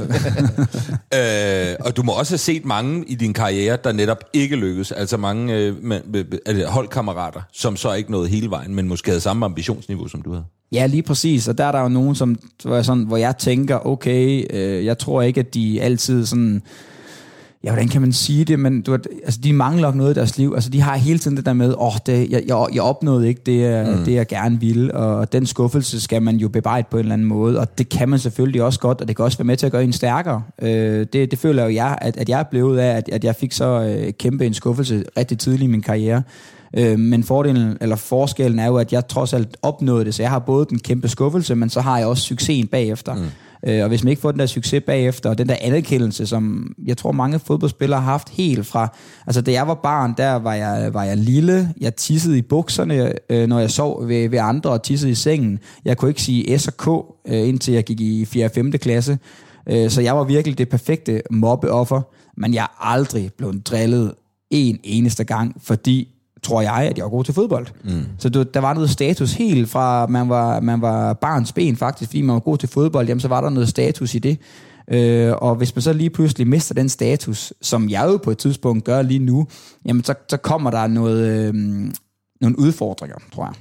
Altså. øh, og du må også have set mange i din karriere, der netop ikke lykkedes. Altså mange øh, med, med, med, holdkammerater, som så ikke nåede hele vejen, men måske havde samme ambitionsniveau, som du havde. Ja, lige præcis. Og der er der jo nogen, som, hvor, jeg sådan, hvor jeg tænker, okay, øh, jeg tror ikke, at de altid sådan... Ja, hvordan kan man sige det? Men du, altså, de mangler noget i deres liv. Altså, de har hele tiden det der med, åh, oh, det, jeg, jeg, jeg opnåede ikke det, mm. det, jeg gerne ville. Og den skuffelse skal man jo bebrejde på en eller anden måde. Og det kan man selvfølgelig også godt, og det kan også være med til at gøre en stærkere. Øh, det, det føler jo jeg, at, at jeg er blevet af, at, at jeg fik så øh, kæmpe en skuffelse rigtig tidligt i min karriere. Øh, men fordelen, eller forskellen er jo, at jeg trods alt opnåede det, så jeg har både den kæmpe skuffelse, men så har jeg også succesen bagefter. Mm. Øh, og hvis man ikke får den der succes bagefter, og den der anerkendelse, som jeg tror mange fodboldspillere har haft helt fra, altså da jeg var barn, der var jeg, var jeg lille, jeg tissede i bukserne, øh, når jeg sov ved, ved andre og tissede i sengen. Jeg kunne ikke sige S og K, øh, indtil jeg gik i 4. og 5. klasse. Øh, så jeg var virkelig det perfekte mobbeoffer, men jeg er aldrig blevet drillet en eneste gang, fordi tror jeg, at jeg var god til fodbold. Mm. Så du, der var noget status helt fra, man var, man var barns ben faktisk, fordi man var god til fodbold, jamen så var der noget status i det. Øh, og hvis man så lige pludselig mister den status, som jeg jo på et tidspunkt gør lige nu, jamen så, så kommer der noget, øh, nogle udfordringer, tror jeg.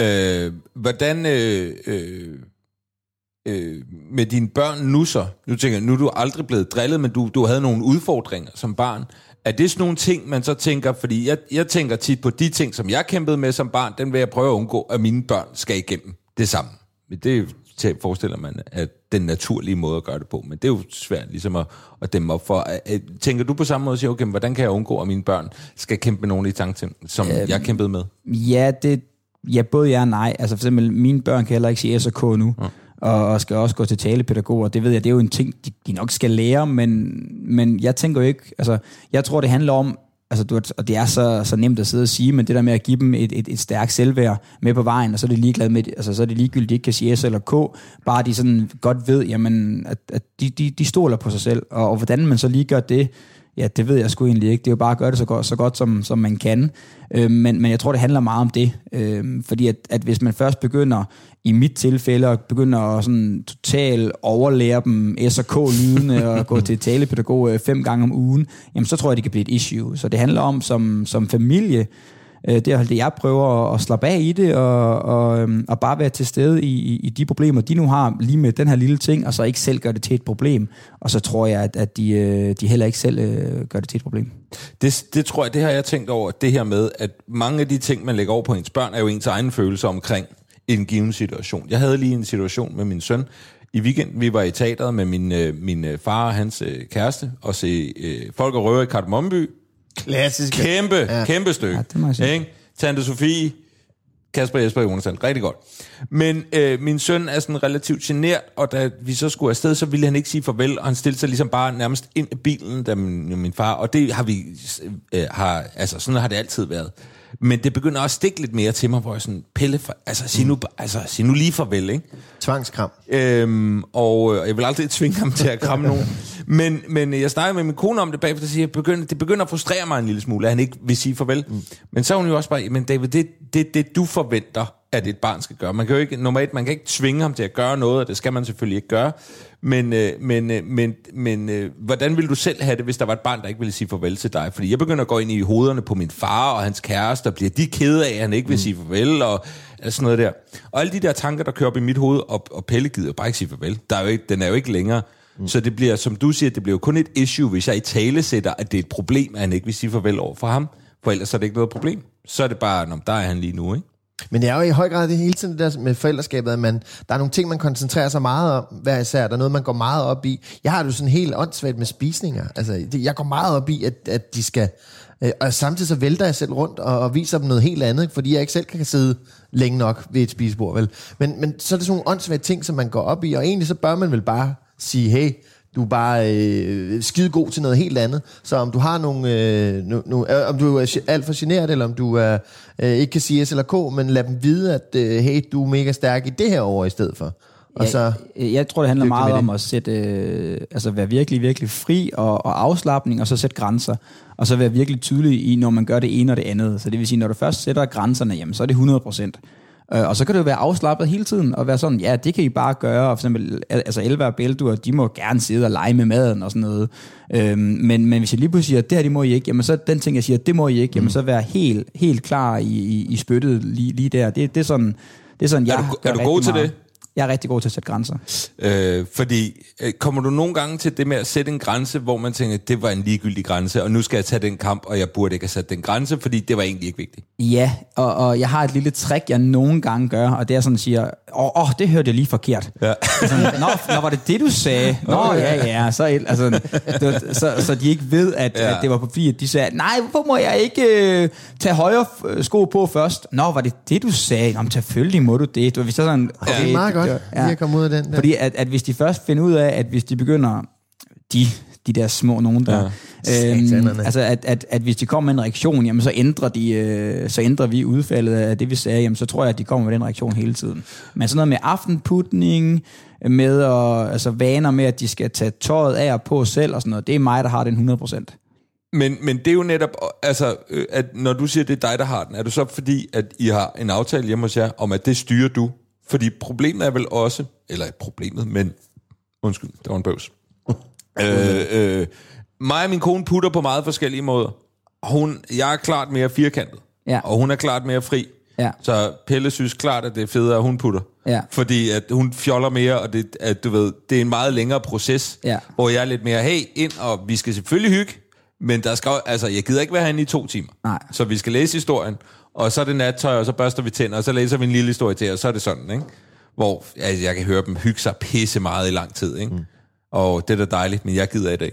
Øh, hvordan øh, øh, øh, med dine børn nu så, nu tænker jeg, nu er du aldrig blevet drillet, men du, du havde nogle udfordringer som barn. Er det sådan nogle ting, man så tænker, fordi jeg, jeg tænker tit på de ting, som jeg kæmpede med som barn, den vil jeg prøve at undgå, at mine børn skal igennem det samme. Men det til- forestiller man, at den naturlige måde at gøre det på, men det er jo svært ligesom at, at dæmme op for. Tænker du på samme måde og siger, okay, men hvordan kan jeg undgå, at mine børn skal kæmpe med nogle af de tanker, som øhm, jeg kæmpede med? Ja, det, ja, både ja og nej. Altså for eksempel, mine børn kan heller ikke sige S og K nu, ja og, og skal også gå til talepædagoger. Det ved jeg, det er jo en ting, de, de nok skal lære, men, men jeg tænker jo ikke, altså jeg tror, det handler om, altså, du, og det er så, så nemt at sidde og sige, men det der med at give dem et, et, et stærkt selvværd med på vejen, og så er det ligeglad med, altså, så er det ligegyldigt, de ikke kan sige S eller K, bare de sådan godt ved, jamen, at, at de, de, de stoler på sig selv, og, og hvordan man så lige gør det, Ja, det ved jeg sgu egentlig ikke. Det er jo bare at gøre det så godt, så godt som, som man kan. Øh, men, men jeg tror, det handler meget om det. Øh, fordi at, at hvis man først begynder, i mit tilfælde, at begynder at sådan totalt overlære dem S&K-lydene og gå til talepædagog øh, fem gange om ugen, jamen så tror jeg, det kan blive et issue. Så det handler om som, som familie, Øh, det er det, jeg prøver at, at slappe af i det, og, og, øhm, og bare være til stede i, i de problemer, de nu har lige med den her lille ting, og så ikke selv gøre det til et problem. Og så tror jeg, at, at de, øh, de heller ikke selv øh, gør det til et problem. Det, det tror jeg, det har jeg tænkt over, det her med, at mange af de ting, man lægger over på ens børn, er jo ens egen følelse omkring en given situation. Jeg havde lige en situation med min søn, i weekenden, vi var i teateret med min, øh, min øh, far og hans øh, kæreste, og se øh, Folk og Røver i Kardemommeby, Klassisk. Kæmpe, ja. kæmpe stykke. Ja, det må jeg sige. Ikke? Tante Sofie, Kasper Jesper og Jonathan. Rigtig godt. Men øh, min søn er sådan relativt genert, og da vi så skulle afsted, så ville han ikke sige farvel, og han stillede sig ligesom bare nærmest ind i bilen, da min, min far, og det har vi, øh, har, altså sådan har det altid været. Men det begynder også at stikke lidt mere til mig, hvor jeg sådan, Pelle, for, altså, sig nu, altså, sig nu lige farvel, ikke? Tvangskram. Øhm, og øh, jeg vil aldrig tvinge ham til at kramme nogen. Men, men jeg snakker med min kone om det bagefter, og siger, at begynder, det begynder at frustrere mig en lille smule, at han ikke vil sige farvel. Mm. Men så er hun jo også bare, men David, det er det, det, du forventer, at et barn skal gøre. Man kan jo ikke, normalt, man kan ikke tvinge ham til at gøre noget, og det skal man selvfølgelig ikke gøre. Men, øh, men, øh, men, men øh, hvordan ville du selv have det, hvis der var et barn, der ikke ville sige farvel til dig? Fordi jeg begynder at gå ind i hovederne på min far og hans kæreste, og bliver de kede af, at han ikke vil mm. sige farvel, og sådan noget der. Og alle de der tanker, der kører op i mit hoved, og, og Pelle gider bare ikke sige farvel. Der er jo ikke, den er jo ikke længere. Mm. Så det bliver, som du siger, det bliver jo kun et issue, hvis jeg i tale sætter, at det er et problem, at han ikke vil sige farvel over for ham. For ellers er det ikke noget problem. Så er det bare, når der er han lige nu, ikke? Men det er jo i høj grad det hele tiden det der med forældreskabet, at man, der er nogle ting, man koncentrerer sig meget om, hver især. Der er noget, man går meget op i. Jeg har det jo sådan helt åndssvagt med spisninger. Altså, det, jeg går meget op i, at, at de skal... Øh, og samtidig så vælter jeg selv rundt og, og viser dem noget helt andet, fordi jeg ikke selv kan sidde længe nok ved et spisebord, vel? Men, men så er det sådan nogle åndssvagt ting, som man går op i, og egentlig så bør man vel bare sige, hey, du er bare øh, skide god til noget helt andet. Så om du har nogle, øh, no, no, øh, om du er alt for generet, eller om du er, øh, ikke kan sige S eller K, men lad dem vide, at øh, hey, du er mega stærk i det her år i stedet for. Og ja, så jeg tror, det handler meget om at sætte, øh, altså være virkelig, virkelig fri og, og afslappning, og så sætte grænser. Og så være virkelig tydelig i, når man gør det ene og det andet. Så det vil sige, når du først sætter grænserne, jamen, så er det 100 procent. Øh, og så kan det jo være afslappet hele tiden, og være sådan, ja, det kan I bare gøre. Og for eksempel, altså Elva og Beldur, de må gerne sidde og lege med maden og sådan noget. Øhm, men, men hvis jeg lige pludselig siger, det her, det må I ikke, jamen så den ting, jeg siger, det må I ikke, jamen så være helt, helt klar i, i, i spyttet lige, lige der. Det, det er sådan, det er sådan, jeg er du, er du god til meget. det? Jeg er rigtig god til at sætte grænser. Øh, fordi, øh, kommer du nogle gange til det med at sætte en grænse, hvor man tænker, det var en ligegyldig grænse, og nu skal jeg tage den kamp, og jeg burde ikke have sat den grænse, fordi det var egentlig ikke vigtigt? Ja, og, og jeg har et lille trick, jeg nogle gange gør, og det er sådan, at siger, åh, oh, oh, det hørte jeg lige forkert. Ja. Sådan, Nå, nå, var det det, du sagde? Nå, oh, ja, ja. Så, altså, det, så, så de ikke ved, at, ja. at det var på fordi, at de sagde, nej, hvorfor må jeg ikke øh, tage højre sko på først? Nå, var det det, du sagde? Nå, selvfølgelig må du det. Du, hvis så sådan, okay, ja, det er meget godt, ja. at komme ud af den der. Fordi at, at hvis de først finder ud af, at hvis de begynder, de, de der små nogen der, ja. øhm, altså at, at, at hvis de kommer med en reaktion, jamen så ændrer, de, øh, så ændrer vi udfaldet af det, vi sagde, jamen så tror jeg, at de kommer med den reaktion hele tiden. Men sådan noget med aftenputning, med at, altså vaner med, at de skal tage tøjet af og på selv og sådan noget, det er mig, der har den 100%. Men, men det er jo netop, altså, øh, at når du siger, at det er dig, der har den, er det så fordi, at I har en aftale hjemme hos jer, om at det styrer du? Fordi problemet er vel også, eller problemet, men, undskyld, det var en bøvs. øh, øh, mig og min kone putter på meget forskellige måder. Hun, jeg er klart mere firkantet, ja. og hun er klart mere fri. Ja. Så Pelle synes klart, at det er federe, at hun putter. Ja. Fordi at hun fjoller mere, og det, at, du ved, det er en meget længere proces, ja. hvor jeg er lidt mere, hey, ind, og vi skal selvfølgelig hygge, men der skal, altså, jeg gider ikke være herinde i to timer. Nej. Så vi skal læse historien, og så er det nattøj, og så børster vi tænder, og så læser vi en lille historie til, og så er det sådan, ikke? Hvor altså, jeg kan høre dem hygge sig pisse meget i lang tid, ikke? Mm. Og det er da dejligt, men jeg gider i dag.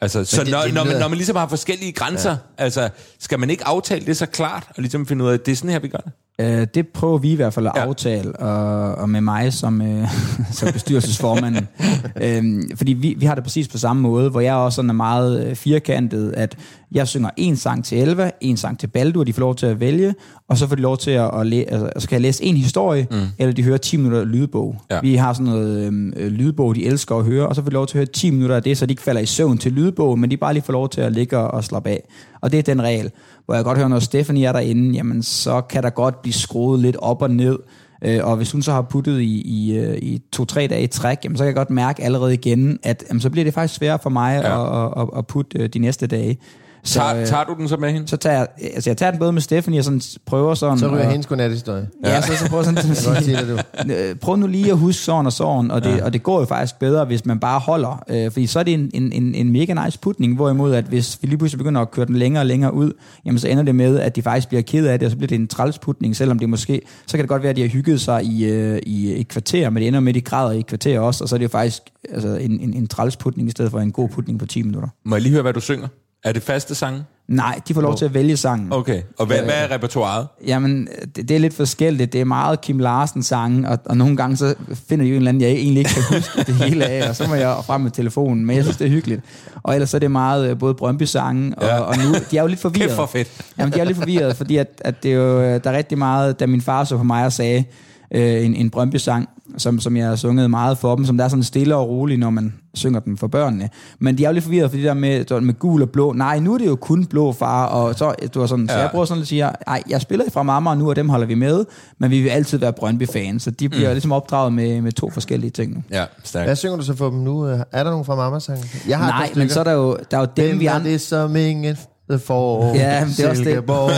Altså, så det, når, det, når, man, når man ligesom har forskellige grænser, ja. altså, skal man ikke aftale det så klart, og ligesom finde ud af, at det er sådan her, vi gør det? Uh, det prøver vi i hvert fald at ja. aftale, og, og med mig som, uh, som bestyrelsesformand. uh, fordi vi, vi har det præcis på samme måde, hvor jeg også sådan er meget firkantet, at Jeg synger en sang til Elva, en sang til Baldur, de får lov til at vælge, og så får de lov til at, at læ- altså, så kan jeg læse en historie, mm. eller de hører 10 minutter lydbog. Ja. Vi har sådan noget øhm, øh, lydbog, de elsker at høre, og så får de lov til at høre 10 minutter af det, så de ikke falder i søvn til lydbog, men de bare lige får lov til at ligge og, og slappe af. Og det er den regel, hvor jeg godt hører, når Stephanie er derinde, jamen så kan der godt blive skruet lidt op og ned, Øh, og hvis hun så har puttet i, i, øh, i to-tre dage i træk, jamen, så kan jeg godt mærke allerede igen, at jamen, så bliver det faktisk sværere for mig Ja. at, at, at putte øh, de næste dage. Så, Tager, øh, tager du den så med hende? så tager jeg, altså jeg tager den både med Stephanie og sådan prøver sådan. Så ryger og, hendes godnathistorie. Ja, så, så prøver sådan godt sige, sige det, du. øh, prøv nu lige at huske sådan og sådan, og det, ja. og det går jo faktisk bedre, hvis man bare holder, øh, fordi så er det en, en, en, en mega nice putning, hvorimod at hvis vi lige pludselig begynder at køre den længere og længere ud, jamen så ender det med, at de faktisk bliver ked af det, og så bliver det en trælsputning, selvom det måske, så kan det godt være, at de har hygget sig i, øh, i et kvarter, men det ender med, at de græder i et kvarter også, og så er det jo faktisk altså, en, en, en trælsputning i stedet for en god putning på 10 minutter. Må jeg lige høre, hvad du synger? Er det faste sange? Nej, de får lov til at vælge sangen. Okay. Og hvad, hvad er repertoireet? Jamen, det, det er lidt forskelligt. Det er meget Kim Larsen sange, og, og nogle gange så finder de jo en eller anden, jeg egentlig ikke kan huske det hele af, og så må jeg frem med telefonen, men jeg synes, det er hyggeligt. Og ellers så er det meget øh, både Brøndby sange, og, Ja. og nu, de er jo lidt forvirret. Kæft for fedt. Jamen, de er jo lidt forvirret, fordi at, at det er jo, øh, der er rigtig meget, da min far så på mig og sagde, øh, en, en Brøndby-sang, som, som jeg har sunget meget for dem, som der er sådan stille og rolig, når man synger den for børnene. Men de er jo lidt forvirret, fordi det der med, med gul og blå, nej, nu er det jo kun blå far, og så, du var sådan, så Ja. jeg prøver sådan at sige, ej, jeg spiller fra Amager nu, og dem holder vi med, men vi vil altid være Brøndby-fans, så de bliver mm. ligesom opdraget med, med to forskellige ting nu. Ja, stærkt. Hvad synger du så for dem nu? Er der nogen fra Mamma sang? Jeg har Nej, men så er der jo, der er jo dem, Hvem vi er andre... det som ingen får? Ja, det er også det. Silkeborg.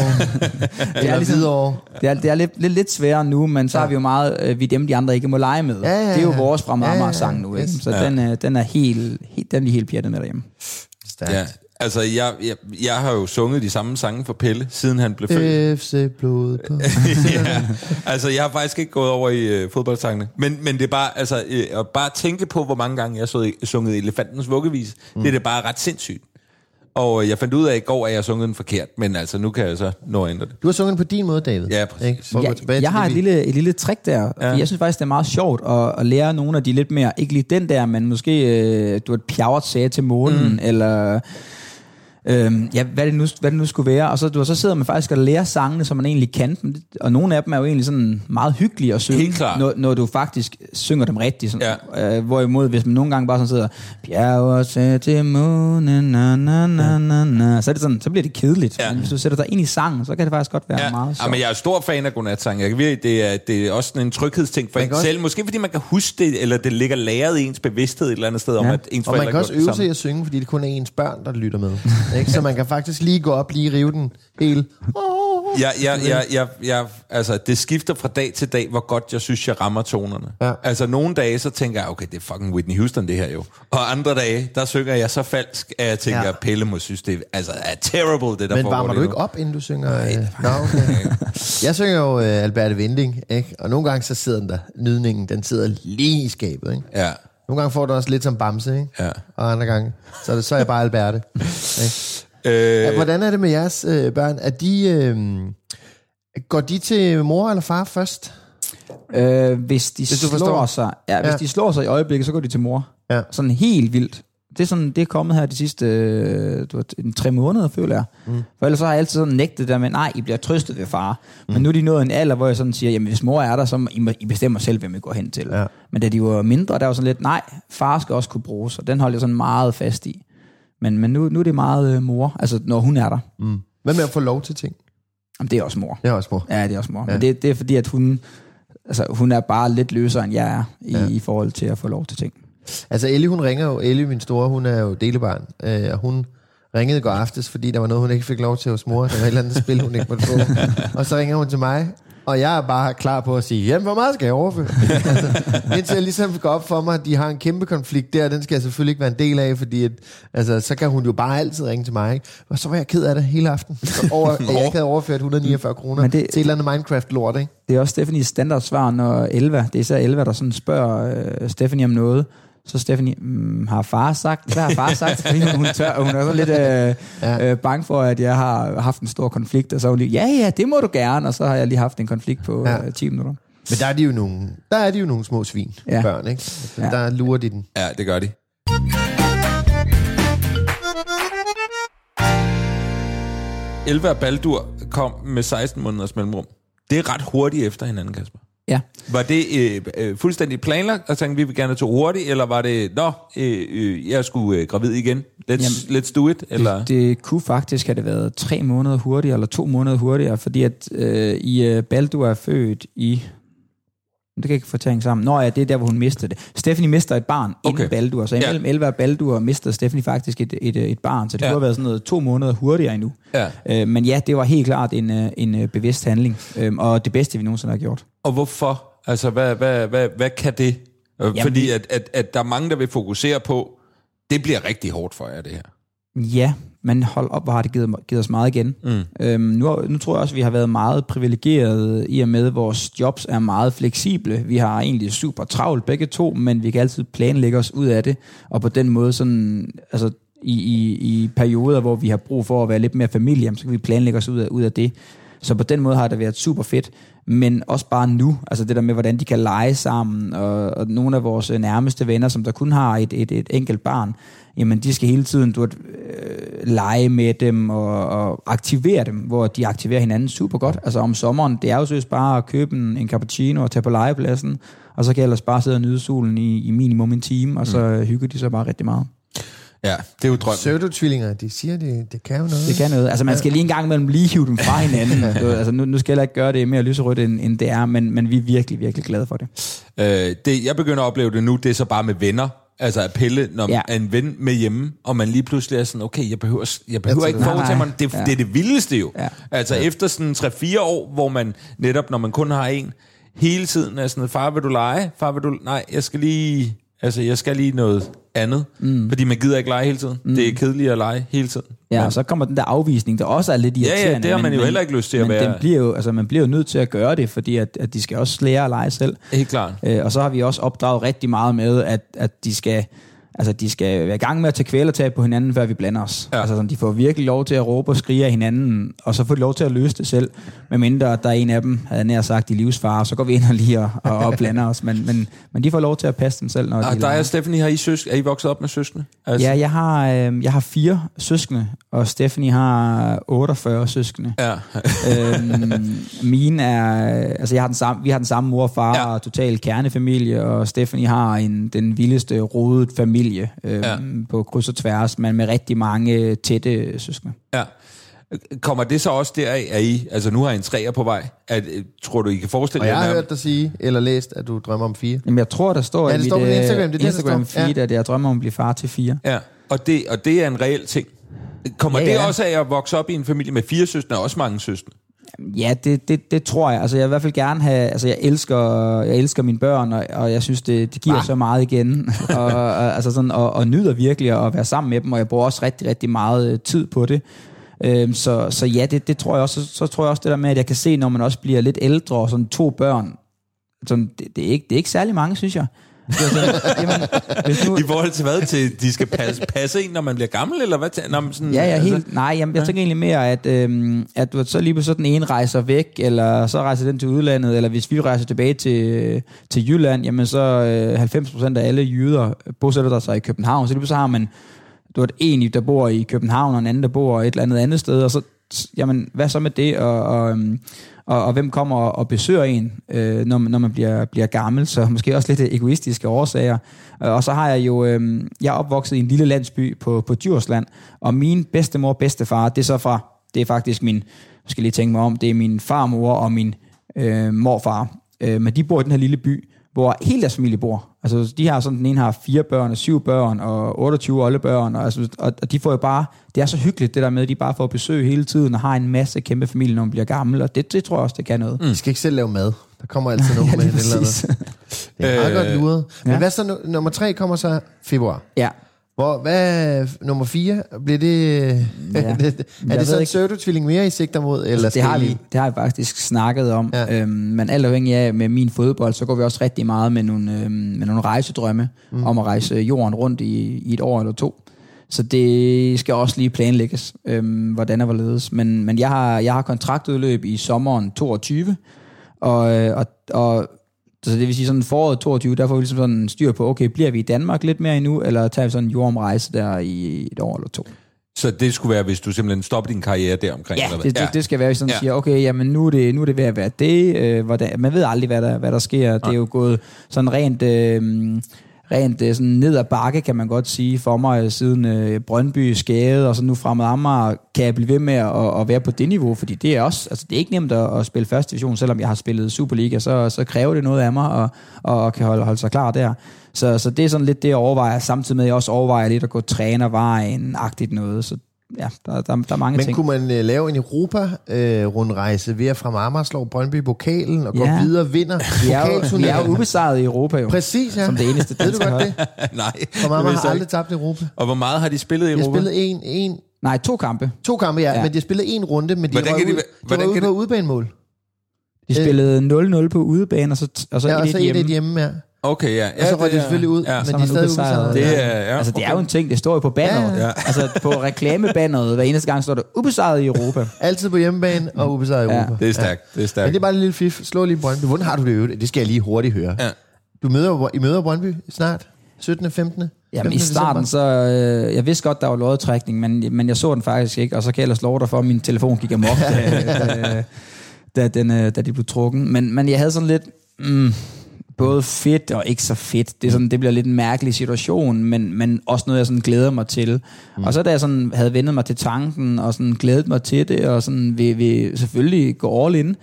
Eller ligesom-. Det er, det er lidt, lidt, lidt sværere nu, men så Ja. har vi jo meget, øh, vi er dem, de andre ikke må lege med. Ja, ja, det er jo ja. vores fra Ja, ja, Amager ja. sang nu, ikke? Yes. så Ja. den, er, den er helt, helt, den er helt pjattet med derhjemme. Stærkt. Ja. Altså, jeg, jeg, jeg har jo sunget de samme sange for Pelle, siden han blev født. FC blod på. ja, altså jeg har faktisk ikke gået over i øh, fodboldsangene. Men, men det er bare, altså, øh, at bare tænke på, hvor mange gange jeg har sunget- sunget Elefantens Vuggevis, mm. det er det bare ret sindssygt. Og øh, jeg fandt ud af i går, at jeg sunget den forkert, men altså nu kan jeg så nå at ændre det. Du har sunget den på din måde, David. Ja, præcis. Gå Jeg, har et lille, et lille trick der, ja. Ja. jeg synes faktisk, det er meget sjovt at, at lære nogle af de lidt mere, ikke lige den der, men måske, øh, du har et pjavret sagde til månen, mm. eller... Øhm, ja, hvad det, nu, hvad det nu skulle være. Og så, du, så sidder man faktisk og lærer sangene, som man egentlig kan. dem. Og nogle af dem er jo egentlig sådan meget hyggelige at synge, når, når du faktisk synger dem rigtigt. Sådan, Ja. øh, hvorimod, hvis man nogle gange bare sådan sidder, bjerget sagde til månen, na, na, na, na, na, så, er det sådan, så bliver det kedeligt. Ja. Men hvis du sætter dig ind i sangen, så kan det faktisk godt være Ja, meget ja, sjovt. men jeg er stor fan af godnatsange. Jeg kan virkelig, det, er, det er også sådan en tryghedsting for en også- selv. Måske fordi man kan huske det, eller det ligger lagret i ens bevidsthed et eller andet sted, om Ja. at ens Og man forældre kan også øve sig at synge, fordi det kun er ens børn, der lytter med. ikke? Så man kan faktisk lige gå op, lige rive den helt. Jeg, jeg, jeg, jeg, jeg, altså, det skifter fra dag til dag, hvor godt jeg synes, jeg rammer tonerne. Ja. Altså, nogle dage, så tænker jeg, okay, det er fucking Whitney Houston, det her jo. Og andre dage, der synger jeg så falsk, at jeg tænker, Ja. ja. Pelle må synes, det er, altså, er terrible, det der Men foregår varmer du ikke op, inden du synger? Nej, Nå, okay. Jeg synger jo uh, Albert Vinding, ikke? og nogle gange så sidder den der, nydningen, den sidder lige i skabet. Ikke? Ja, Nogle gange får du også lidt som Bamse, ikke? ja. og andre gange, så er, det, så er jeg bare Alberte. Ikke? Øh, Ja, Hvordan er det med jeres øh, børn? Er de, øh, går de til mor eller far først? Øh, hvis de Hvis slår forstår. sig, ja, hvis Ja. de slår sig i øjeblikket, så går de til mor. Ja. Sådan helt vildt. Det er, sådan, det er kommet her de sidste øh, du en, tre måneder, føler jeg. Mm. For ellers så har jeg altid sådan nægtet der med, nej, I bliver trøstet ved far. Mm. Men nu er de nået en alder, hvor jeg sådan siger, jamen hvis mor er der, så I, I bestemmer selv, hvem I går hen til. Ja. Men da de var mindre, der var sådan lidt, nej, far skal også kunne bruges, og den holder jeg sådan meget fast i. Men, men nu, nu er det meget øh, mor, altså når hun er der. Mm. Hvad med at få lov til ting? Jamen, det er også mor. Det er også mor. Ja, det er også mor. Ja. Men det, det er fordi, at hun, altså, hun er bare lidt løsere, end jeg er, i, ja. Ja. i forhold til at få lov til ting. Altså Ellie, hun ringer jo. Ellie, min store, hun er jo delebarn. Øh, og hun ringede i går aftes, fordi der var noget, hun ikke fik lov til hos mor. Der var et eller andet spil, hun ikke måtte få. og så ringer hun til mig, og jeg er bare klar på at sige, jamen, hvor meget skal jeg overføre? altså, indtil jeg ligesom går op for mig, at de har en kæmpe konflikt der, den skal jeg selvfølgelig ikke være en del af, fordi at, altså, så kan hun jo bare altid ringe til mig. Ikke? Og så var jeg ked af det hele aften. Over, at jeg ikke havde overført 149 kroner det- til et eller andet Minecraft-lort, ikke? Det er også Stephanies standardsvar, når Elva, det er især Elva, der sådan spørger øh, Stephanie om noget. Så Stephanie, mm, har far sagt? Hvad har far sagt? Fordi hun, tør, hun er så lidt øh, Ja. øh, bange for, at jeg har haft en stor konflikt. Og så er hun lige, ja, ja, det må du gerne. Og så har jeg lige haft en konflikt på Ja. øh, 10 minutter. Men der er de jo nogle, der er de jo nogle små svin, ja. Ja. børn, ikke? Altså, Ja. Der lurer de den. Ja, det gør de. Elva og Baldur kom med 16 måneders mellemrum. Det er ret hurtigt efter hinanden, Kasper. Ja. Var det øh, øh, fuldstændig planlagt, og tænkte, vi vil gerne to hurtigt, eller var det, nå, øh, øh, jeg skulle øh, gravid igen, let's, let's do it, eller? Det, det kunne faktisk have det været tre måneder hurtigere, eller to måneder hurtigere, fordi at øh, i øh, Baldur er født i... Det kan jeg ikke få tænkt sammen. Nå ja, det er der, hvor hun mistede det. Stephanie mister et barn okay. inden Baldur, så imellem Ja. Elva og Baldur mister Stephanie faktisk et, et, et barn, så det Ja. kunne have været sådan noget to måneder hurtigere endnu. Ja. Øh, men ja, det var helt klart en, øh, en øh, bevidst handling, øh, og det bedste, vi nogensinde har gjort. Og hvorfor? Altså, hvad, hvad, hvad, hvad kan det? Øh, Jamen, Fordi at, at, at der er mange, der vil fokusere på, det bliver rigtig hårdt for jer, det her. Ja, men hold op, hvor har det givet, givet os meget igen. Mm. Øhm, nu, nu tror jeg også, at vi har været meget privilegerede i og med, at vores jobs er meget fleksible. Vi har egentlig super travlt begge to, men vi kan altid planlægge os ud af det. Og på den måde, sådan, altså, i, i, i perioder, hvor vi har brug for at være lidt mere familie, så kan vi planlægge os ud af, ud af det. Så på den måde har det været super fedt, men også bare nu, altså det der med, hvordan de kan lege sammen, og, og nogle af vores nærmeste venner, som der kun har et, et, et enkelt barn, jamen de skal hele tiden du, øh, lege med dem og, og aktivere dem, hvor de aktiverer hinanden super godt. Altså om sommeren, det er jo seriøst bare at købe en, en cappuccino og tage på legepladsen, og så kan jeg ellers bare sidde og nyde solen i, i minimum en time, og så mm. hygger de sig bare rigtig meget. Ja, det er jo drømmen. Pseudotvillinger, de siger, det, det kan jo noget. Det kan noget. Altså man skal lige en gang imellem lige hive dem fra hinanden. Du altså, nu, nu skal jeg heller ikke gøre det mere lyserødt, end, end det er, men, men vi er virkelig, virkelig glade for det. Øh, det, jeg begynder at opleve det nu, det er så bare med venner. Altså at pille, når ja. Ja. en ven med hjemme, og man lige pludselig er sådan, okay, jeg behøver, jeg behøver Jeg ikke foretage mig, det, ja. det er det vildeste jo. Ja. Altså efter sådan 3-4 år, hvor man netop, når man kun har en, hele tiden er sådan, far vil du lege? Far vil du, nej, jeg skal lige, altså jeg skal lige noget andet. Mm. Fordi man gider ikke lege hele tiden. Mm. Det er kedeligt at lege hele tiden. Ja, og så kommer den der afvisning, der også er lidt ja, irriterende. det har man men- jo heller ikke lyst til at men være. Den bliver jo, altså, man bliver jo nødt til at gøre det, fordi at, at de skal også lære at lege selv. Helt klart. Øh, og så har vi også opdraget rigtig meget med, at, at de skal altså de skal være i gang med at tage kvælertab på hinanden, før vi blander os. Ja. Altså sådan, de får virkelig lov til at råbe og skrige af hinanden, og så får de lov til at løse det selv, medmindre der er en af dem, havde nær sagt, i livsfare, så går vi ind og lige og, og, og blander os, men, men, men de får lov til at passe dem selv, når de Og dig leger. og Stephanie, har I, søsk- er I vokset op med søskende? Altså, Ja, jeg har, øh, jeg har fire søskende, og Stephanie har 48 søskende. ja. øhm, mine er, altså jeg har den samme, vi har den samme mor og far, ja. og total kernefamilie, og Stephanie har en, den vildeste rodet familie øhm, Ja. ja. på kryds og tværs, men med rigtig mange tætte søskende. Ja. Kommer det så også der, at I, altså nu har I en træer på vej, at, øh, tror du, I kan forestille Og jeg jer har nærmest- hørt dig sige, eller læst, at du drømmer om fire. Jamen jeg tror, der står Ja, i det mit står øh, Instagram, det er det. Instagram feed, Ja. at jeg drømmer om at blive far til fire. Ja, og det, og det er en reel ting. Kommer ja, Ja, det også af at vokse op i en familie med fire søstre, og også mange søstre? Ja, det, det, det tror jeg. Altså, jeg vil i hvert fald gerne have... Altså, jeg elsker, jeg elsker mine børn, og, og jeg synes, det, det giver Hva? så meget igen. og, og, altså sådan, og, og nyder virkelig at være sammen med dem, og jeg bruger også rigtig, rigtig meget øh, tid på det. Øhm, så, så ja, det, det tror jeg også. Så, så tror jeg også det der med, at jeg kan se, når man også bliver lidt ældre, og sådan to børn, sådan, det, det, er ikke, det er ikke særlig mange, synes jeg. Det sådan, jamen, hvis nu, I forhold til hvad? Til, de skal passe, passe en, når man bliver gammel, eller hvad? Nå, sådan, Ja, ja, altså- helt. Nej, jamen, jeg tænker egentlig mere, at, øhm, at du så lige på sådan en rejser væk, eller så rejser den til udlandet, eller hvis vi rejser tilbage til, til Jylland, jamen så øh, 90% af alle jyder bosætter der sig i København, så lige så har man du ved, en, der bor i København, og en anden, der bor et eller andet andet sted, og så, jamen, hvad så med det, og, og, øhm, og, og hvem kommer og, besøger en, øh, når, man- når man bliver, bliver gammel, så måske også lidt egoistiske årsager. Øh, og så har jeg jo, øh, jeg er opvokset i en lille landsby på, på Djursland, og min bedstemor og bedstefar, det er så fra, det er faktisk min, skal lige tænke mig om, det er min farmor og min øh, morfar, øh, men de bor i den her lille by, hvor hele deres familie bor. Altså, de har sådan, den ene har fire børn, og syv børn, og 28 oldebørn, og, altså, og, og de får jo bare, det er så hyggeligt, det der med, at de bare får besøg hele tiden, og har en masse kæmpe familie, når man bliver gammel, og det, det tror jeg også, det kan noget. Mm. De skal ikke selv lave mad. Der kommer altid nogen med lige et eller andet. Det er meget Øh, godt luret. Men ja. hvad så, nu- nummer tre kommer så februar. Ja, Hvor, hvad, nummer fire, bliver det, Ja. er Jeg det ved så en pseudotvilling mere, I sigter mod? Eller det har, vi, det har vi faktisk snakket om, Ja. øhm, men alt afhængig af med min fodbold, så går vi også rigtig meget med nogle, øhm, med nogle rejsedrømme mm. om at rejse jorden rundt i, i et år eller to. Så det skal også lige planlægges, øhm, hvordan og hvorledes. Men, men jeg, har, jeg har kontraktudløb i sommeren 22, og, øh, og, og så det vil sige sådan foråret 22, der får vi ligesom sådan styr på, okay, bliver vi i Danmark lidt mere endnu, eller tager vi sådan en jordomrejse der i et år eller to? Så det skulle være, hvis du simpelthen stopper din karriere der omkring? Ja, eller hvad? det, det, det skal være, hvis sådan Ja. ja. siger, okay, jamen nu er det, nu er det ved at være det. Øh, hvordan, man ved aldrig, hvad der, hvad der sker. Det er jo gået sådan rent... Øh, rent øh, sådan ned ad bakke, kan man godt sige, for mig, øh, siden øh, Brøndby skade, og så nu fremad Amager, kan jeg blive ved med at, at være på det niveau, fordi det er også, altså det er ikke nemt at, at spille første division, selvom jeg har spillet Superliga, så, så kræver det noget af mig, og, og kan holde, holde sig klar der. Så, så det er sådan lidt det, jeg overvejer, samtidig med, at jeg også overvejer lidt at gå trænervejen-agtigt noget, så ja, der, der, der er mange Men ting. kunne man øh, lave en Europa-rundrejse ved at fra slå Brøndby pokalen og gå Ja. videre og vinder Vi er, jo, vi er jo ubesejret i Europa jo. Præcis, ja. Som det eneste Ved du danske godt det? Nej. For vidste har aldrig ikke. tabt Europa. Og hvor meget har de spillet i De har Europa? spillet en, en, Nej, to kampe. to kampe, ja, ja. Men de har spillet en runde, men de Hvordan var kan de ude, de hvordan var ude kan på det- udebanemål. De spillede 0-0 på udebane, og så, og så Ja, og et så et et hjemme. hjemme, ja. Okay, ja. Og så ja, røg de selvfølgelig ud, Ja. men Så de er stadig ubesejret. Det Ja. er, ja. Altså, det er jo en ting, det står jo på banneret. Ja, Ja, Altså, på reklamebanneret, hver eneste gang står der, ubesejret i Europa. Altid på hjemmebane og ubesejret i Ja. Europa. Det er stærkt. Det er Men stærkt. det er bare en lille fif. Slå lige Brøndby. Hvordan har du det i øvrigt? Det skal jeg lige hurtigt høre. Ja. Du møder, jo- I møder Brøndby snart? 17. 15. Jamen i 15. starten, så... Øh, jeg vidste godt, der var lodtrækning, men, men jeg så den faktisk ikke, og så kan jeg ellers love dig for, at min telefon gik amok, da, da, da, den, øh, da de blev trukken. Men, men jeg havde sådan lidt... Mm, både fedt og ikke så fedt. Det, er sådan, det bliver lidt en mærkelig situation, men, men også noget, jeg sådan glæder mig til. Mm. Og så da jeg sådan havde vendet mig til tanken, og sådan glædet mig til det, og sådan vil, vil selvfølgelig gå all in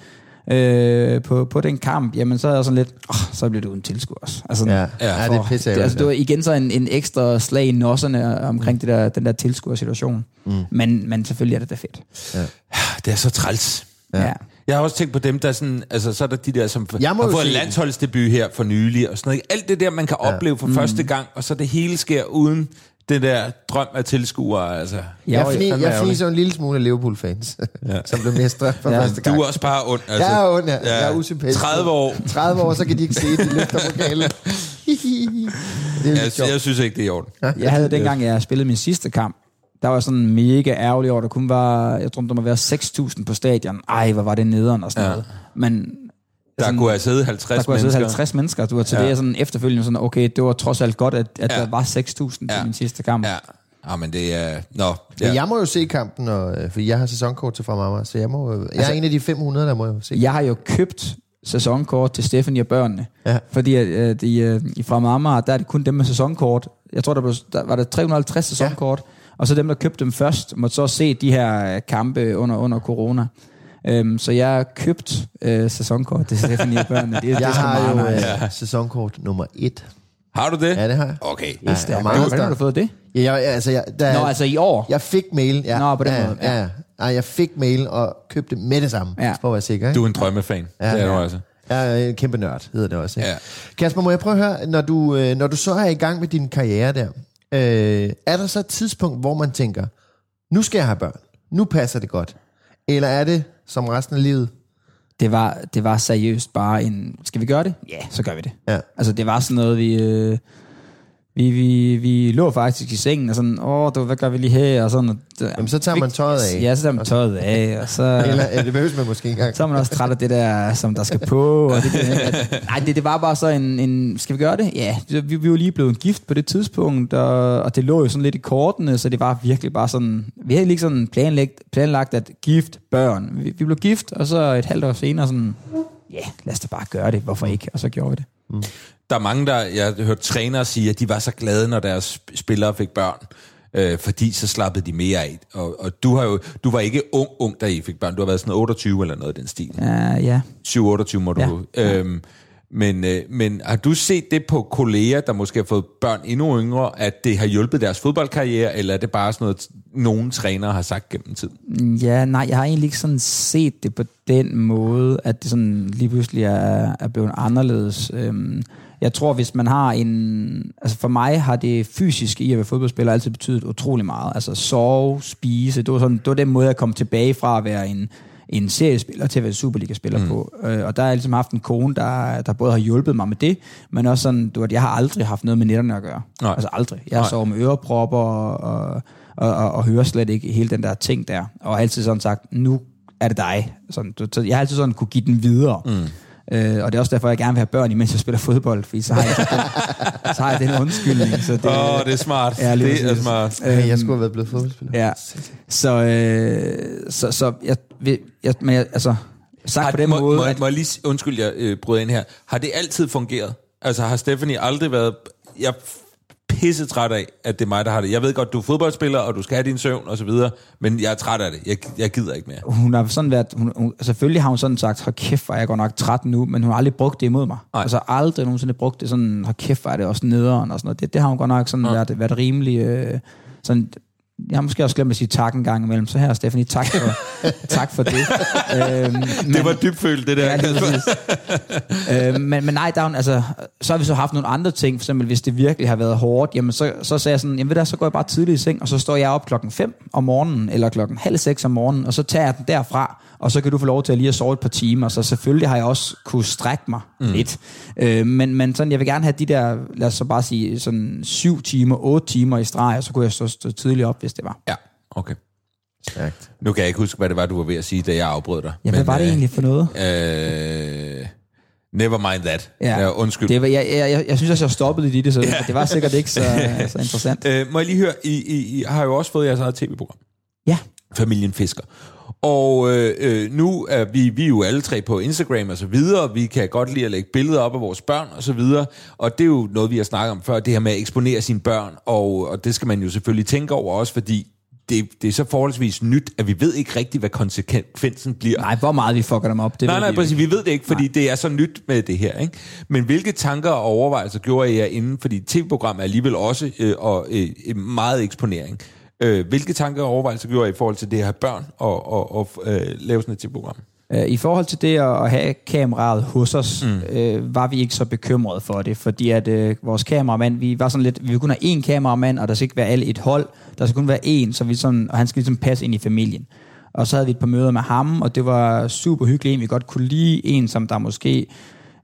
øh, på, på den kamp, jamen så er jeg sådan lidt, oh, så bliver det uden tilskuer også. Altså, Ja, Ja, ja, det er pisse det, altså, det var igen så en, en ekstra slag i nosserne omkring det der, den der tilskuersituation. Mm. Men, men selvfølgelig er det da fedt. Det er så træls. Ja. ja. Jeg har også tænkt på dem, der sådan, altså så er der de der, som Jeg må har jo fået en landsholdsdebut her for nylig, og sådan noget. Alt det der, man kan opleve for første gang, og så det hele sker uden det der drøm af tilskuere, altså. Jeg, fni, fandme jeg ærgerligt. fniser en lille smule af Liverpool-fans, ja. som blev mestre for Ja. første gang. Du er også bare ond, altså. Jeg er ond, ja. Jeg er usympatisk. 30 år. 30 år, så kan de ikke se, at de løfter pokalen. det er Jeg, lidt sjovt. jeg synes ikke, det er i orden. Jeg havde dengang, jeg spillede min sidste kamp, der var sådan mega ærgerlig over, der kun var, jeg tror, der må være 6.000 på stadion. Ej, hvor var det nederen og sådan Ja. noget. Men Der sådan, kunne have siddet 50 der kunne have siddet mennesker. 50 mennesker. Du var til Ja. det, jeg sådan efterfølgende sådan, okay, det var trods alt godt, at, at Ja. der var 6.000 Ja. til min sidste kamp. Ja. ja, men det er... Nå, Men ja. jeg må jo se kampen, og, øh, fordi jeg har sæsonkort til fra mamma, så jeg, må, jeg er Altså- en af de 500, der må jo se. Jeg har jo købt sæsonkort til Stephanie og børnene. Ja. Fordi at, øh, de, øh, i Amager, der er det kun dem med sæsonkort. Jeg tror, der, blev, der var der 350 sæsonkort. Ja. Og så dem, der købte dem først, måtte så se de her øh, kampe under, under corona. Um, så jeg har købt øh, sæsonkort til Stephanie og børnene. Det, det Jeg er sgu har jo nice. øh, sæsonkort nummer et. Har du det? Ja, det har jeg. Okay. Det er stærkt. meget Hvordan, hvordan har du fået det? Ja, jeg, altså, jeg, der, Nå, altså i år. jeg fik mail. Ja, Nå, på den ja, måde, Ja. ja. ja. Nej, jeg fik mail og købte med det samme, Ja. for at være sikker. Ikke? Du er en drømmefan. Ja, det er du ja. altså. Jeg er en kæmpe nørd, hedder det også. Ikke? Ja. Kasper, må jeg prøve at høre, når du, øh, når du så er i gang med din karriere der, øh, er der så et tidspunkt, hvor man tænker, nu skal jeg have børn, nu passer det godt? Eller er det som resten af livet? Det var, det var seriøst bare en... Skal vi gøre det? Ja, så gør vi det. Ja. Altså, det var sådan noget, vi... Øh, vi, vi, vi lå faktisk i sengen og sådan, åh, du, hvad gør vi lige her? Og sådan, og, Jamen, så tager man tøjet af. Ja, så tager man tøjet af, og så... Eller ja, det behøves man måske ikke engang. så er man også træt af det der, som der skal på. Og det, at, nej, det, det var bare så en, en... Skal vi gøre det? Ja, vi, vi var lige blevet gift på det tidspunkt, og, og det lå jo sådan lidt i kortene, så det var virkelig bare sådan... Vi havde lige sådan planlagt, planlagt at gift børn. Vi, vi blev gift, og så et halvt år senere sådan... Ja, lad os da bare gøre det. Hvorfor ikke? Og så gjorde vi det. Der er mange, der... Jeg har hørt trænere sige, at de var så glade, når deres spillere fik børn. Øh, fordi så slappede de mere af. Og, og du har jo du var ikke ung, ung, da I fik børn. Du har været sådan 28 eller noget i den stil. Ja, ja. 7-28 må du. Ja. Øhm, men, øh, men har du set det på kolleger, der måske har fået børn endnu yngre, at det har hjulpet deres fodboldkarriere, eller er det bare sådan noget, nogen trænere har sagt gennem tiden? Ja, nej, jeg har egentlig ikke sådan set det på den måde, at det sådan lige pludselig er, er blevet anderledes. Øhm, jeg tror, hvis man har en... Altså for mig har det fysiske i at være fodboldspiller altid betydet utrolig meget. Altså sove, spise, det var, sådan, det var den måde, jeg kom tilbage fra at være en, en seriespiller til at være Superliga-spiller mm. på. Øh, og der har jeg ligesom haft en kone, der, der både har hjulpet mig med det, men også sådan, du ved, jeg har aldrig haft noget med netterne at gøre. Nej. Altså aldrig. Jeg har sovet med ørepropper og, og, og, og, og hører slet ikke hele den der ting der. Og har altid sådan sagt, nu er det dig. Sådan, du, så jeg har altid sådan kunne give den videre. Mm. Øh, og det er også derfor, jeg gerne vil have børn, imens jeg spiller fodbold, fordi så har jeg, så har jeg den undskyldning. Så det, oh, det er smart. Ja, det er smart. Øh, jeg skulle have været blevet fodboldspiller. Ja. Så, øh, så, så jeg, vil- jeg, men jeg, altså, sagt Har, på den må, måde, må, at, må jeg lige, undskyld, jeg øh, bryder ind her. Har det altid fungeret? Altså har Stephanie aldrig været... Jeg er pisse træt af, at det er mig, der har det. Jeg ved godt, du er fodboldspiller, og du skal have din søvn og så videre, men jeg er træt af det. Jeg, jeg gider ikke mere. hun har sådan været, hun, hun, selvfølgelig har hun sådan sagt, hold kæft, hvor jeg godt nok træt nu, men hun har aldrig brugt det imod mig. Nej. Altså aldrig nogensinde brugt det sådan, hold kæft, hvor er det også nederen og sådan noget. Det, det har hun godt nok sådan været, været rimelig, øh, sådan, jeg har måske også glemt at sige tak en gang imellem, så her Stephanie, tak for, tak for det. øhm, men, Det var dybfølt, det der. Ja, lige præcis. øh, men, men nej, der er, altså, så har vi så haft nogle andre ting, for eksempel hvis det virkelig har været hårdt, jamen så, så sagde jeg sådan, jamen ved hvad, så går jeg bare tidligt i seng, og så står jeg op klokken 5 om morgenen, eller klokken halv seks om morgenen, og så tager jeg den derfra, og så kan du få lov til at lige at sove et par timer, så selvfølgelig har jeg også kunne strække mig mm. lidt. Øh, men, men sådan, jeg vil gerne have de der, lad os så bare sige, sådan syv timer, otte timer i streg, og så kunne jeg stå, stå tidligt op, hvis det var. Ja, okay. Stærkt. Nu kan jeg ikke huske, hvad det var, du var ved at sige, da jeg afbrød dig. Ja, hvad var det øh, egentlig for noget? Øh, never mind that. Ja. Ja, undskyld. Det var, jeg, jeg, jeg, jeg synes også, jeg stoppede lidt i det, så ja. det var sikkert ikke så, så interessant. Øh, må jeg lige høre, I, I, I har jo også fået jeres eget tv-program. Ja. Familien Fisker. Og øh, øh, nu er vi, vi er jo alle tre på Instagram og så videre. Vi kan godt lide at lægge billeder op af vores børn og så videre. Og det er jo noget, vi har snakket om før, det her med at eksponere sine børn. Og, og det skal man jo selvfølgelig tænke over også, fordi det, det er så forholdsvis nyt, at vi ved ikke rigtigt, hvad konsekvensen bliver. Nej, hvor meget vi fucker dem op, det Nej, nej, vi præcis. Vi ved det ikke, fordi nej. det er så nyt med det her. Ikke? Men hvilke tanker og overvejelser gjorde I jer inden? Fordi tv-program er alligevel også øh, og, øh, meget eksponering. Øh, hvilke tanker og overvejelser gjorde I i forhold til det at have børn og, og, og øh, lave sådan et tv-program? Øh, I forhold til det at have kameraet hos os, mm. øh, var vi ikke så bekymrede for det, fordi at øh, vores kameramand, vi var sådan lidt, vi ville kun have én kameramand, og der skal ikke være alle et hold, der skal kun være én, så vi sådan, og han skal ligesom passe ind i familien. Og så havde vi et par møder med ham, og det var super hyggeligt, en vi godt kunne lide, en som der måske,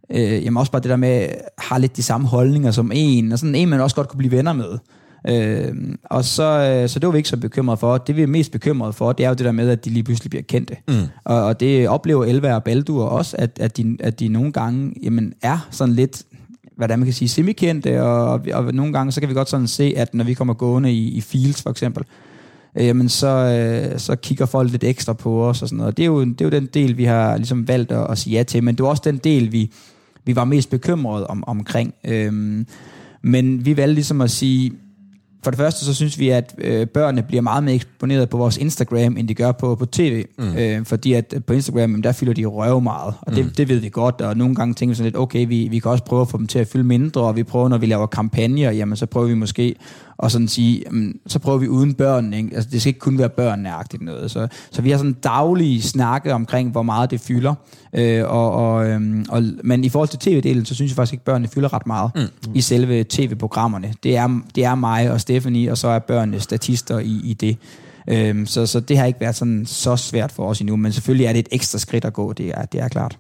øh, jamen også bare det der med, har lidt de samme holdninger som en, og sådan en, man også godt kunne blive venner med. Øh, og så, øh, så det var vi ikke så bekymrede for. Det vi er mest bekymrede for, det er jo det der med, at de lige pludselig bliver kendte. Mm. Og, og det oplever Elva og Baldur også, at, at, de, at de nogle gange jamen, er sådan lidt hvordan man kan sige, semikendte, og, og nogle gange, så kan vi godt sådan se, at når vi kommer gående i, i fields for eksempel, øh, jamen så, øh, så kigger folk lidt ekstra på os og sådan noget. Det er jo, det er jo den del, vi har ligesom valgt at, at sige ja til, men det var også den del, vi, vi var mest bekymrede om, omkring. Øhm, men vi valgte ligesom at sige, for det første så synes vi, at øh, børnene bliver meget mere eksponeret på vores Instagram, end de gør på, på tv. Mm. Øh, fordi at på Instagram, jamen, der fylder de røv meget. Og det, mm. det ved vi godt. Og nogle gange tænker vi sådan lidt, okay, vi, vi kan også prøve at få dem til at fylde mindre. Og vi prøver, når vi laver kampagner, jamen så prøver vi måske at sådan sige, jamen, så prøver vi uden børn. Ikke? Altså, det skal ikke kun være børneagtigt noget. Så, så vi har sådan daglige snakke omkring, hvor meget det fylder. Øh, og, og, øhm, og, men i forhold til tv-delen, så synes jeg faktisk ikke, at børnene fylder ret meget mm. i selve tv-programmerne. Det er, det er mig og Stephanie, og så er børnene statister i, i det. Øhm, så, så det har ikke været sådan så svært for os endnu, men selvfølgelig er det et ekstra skridt at gå, det er, det er klart.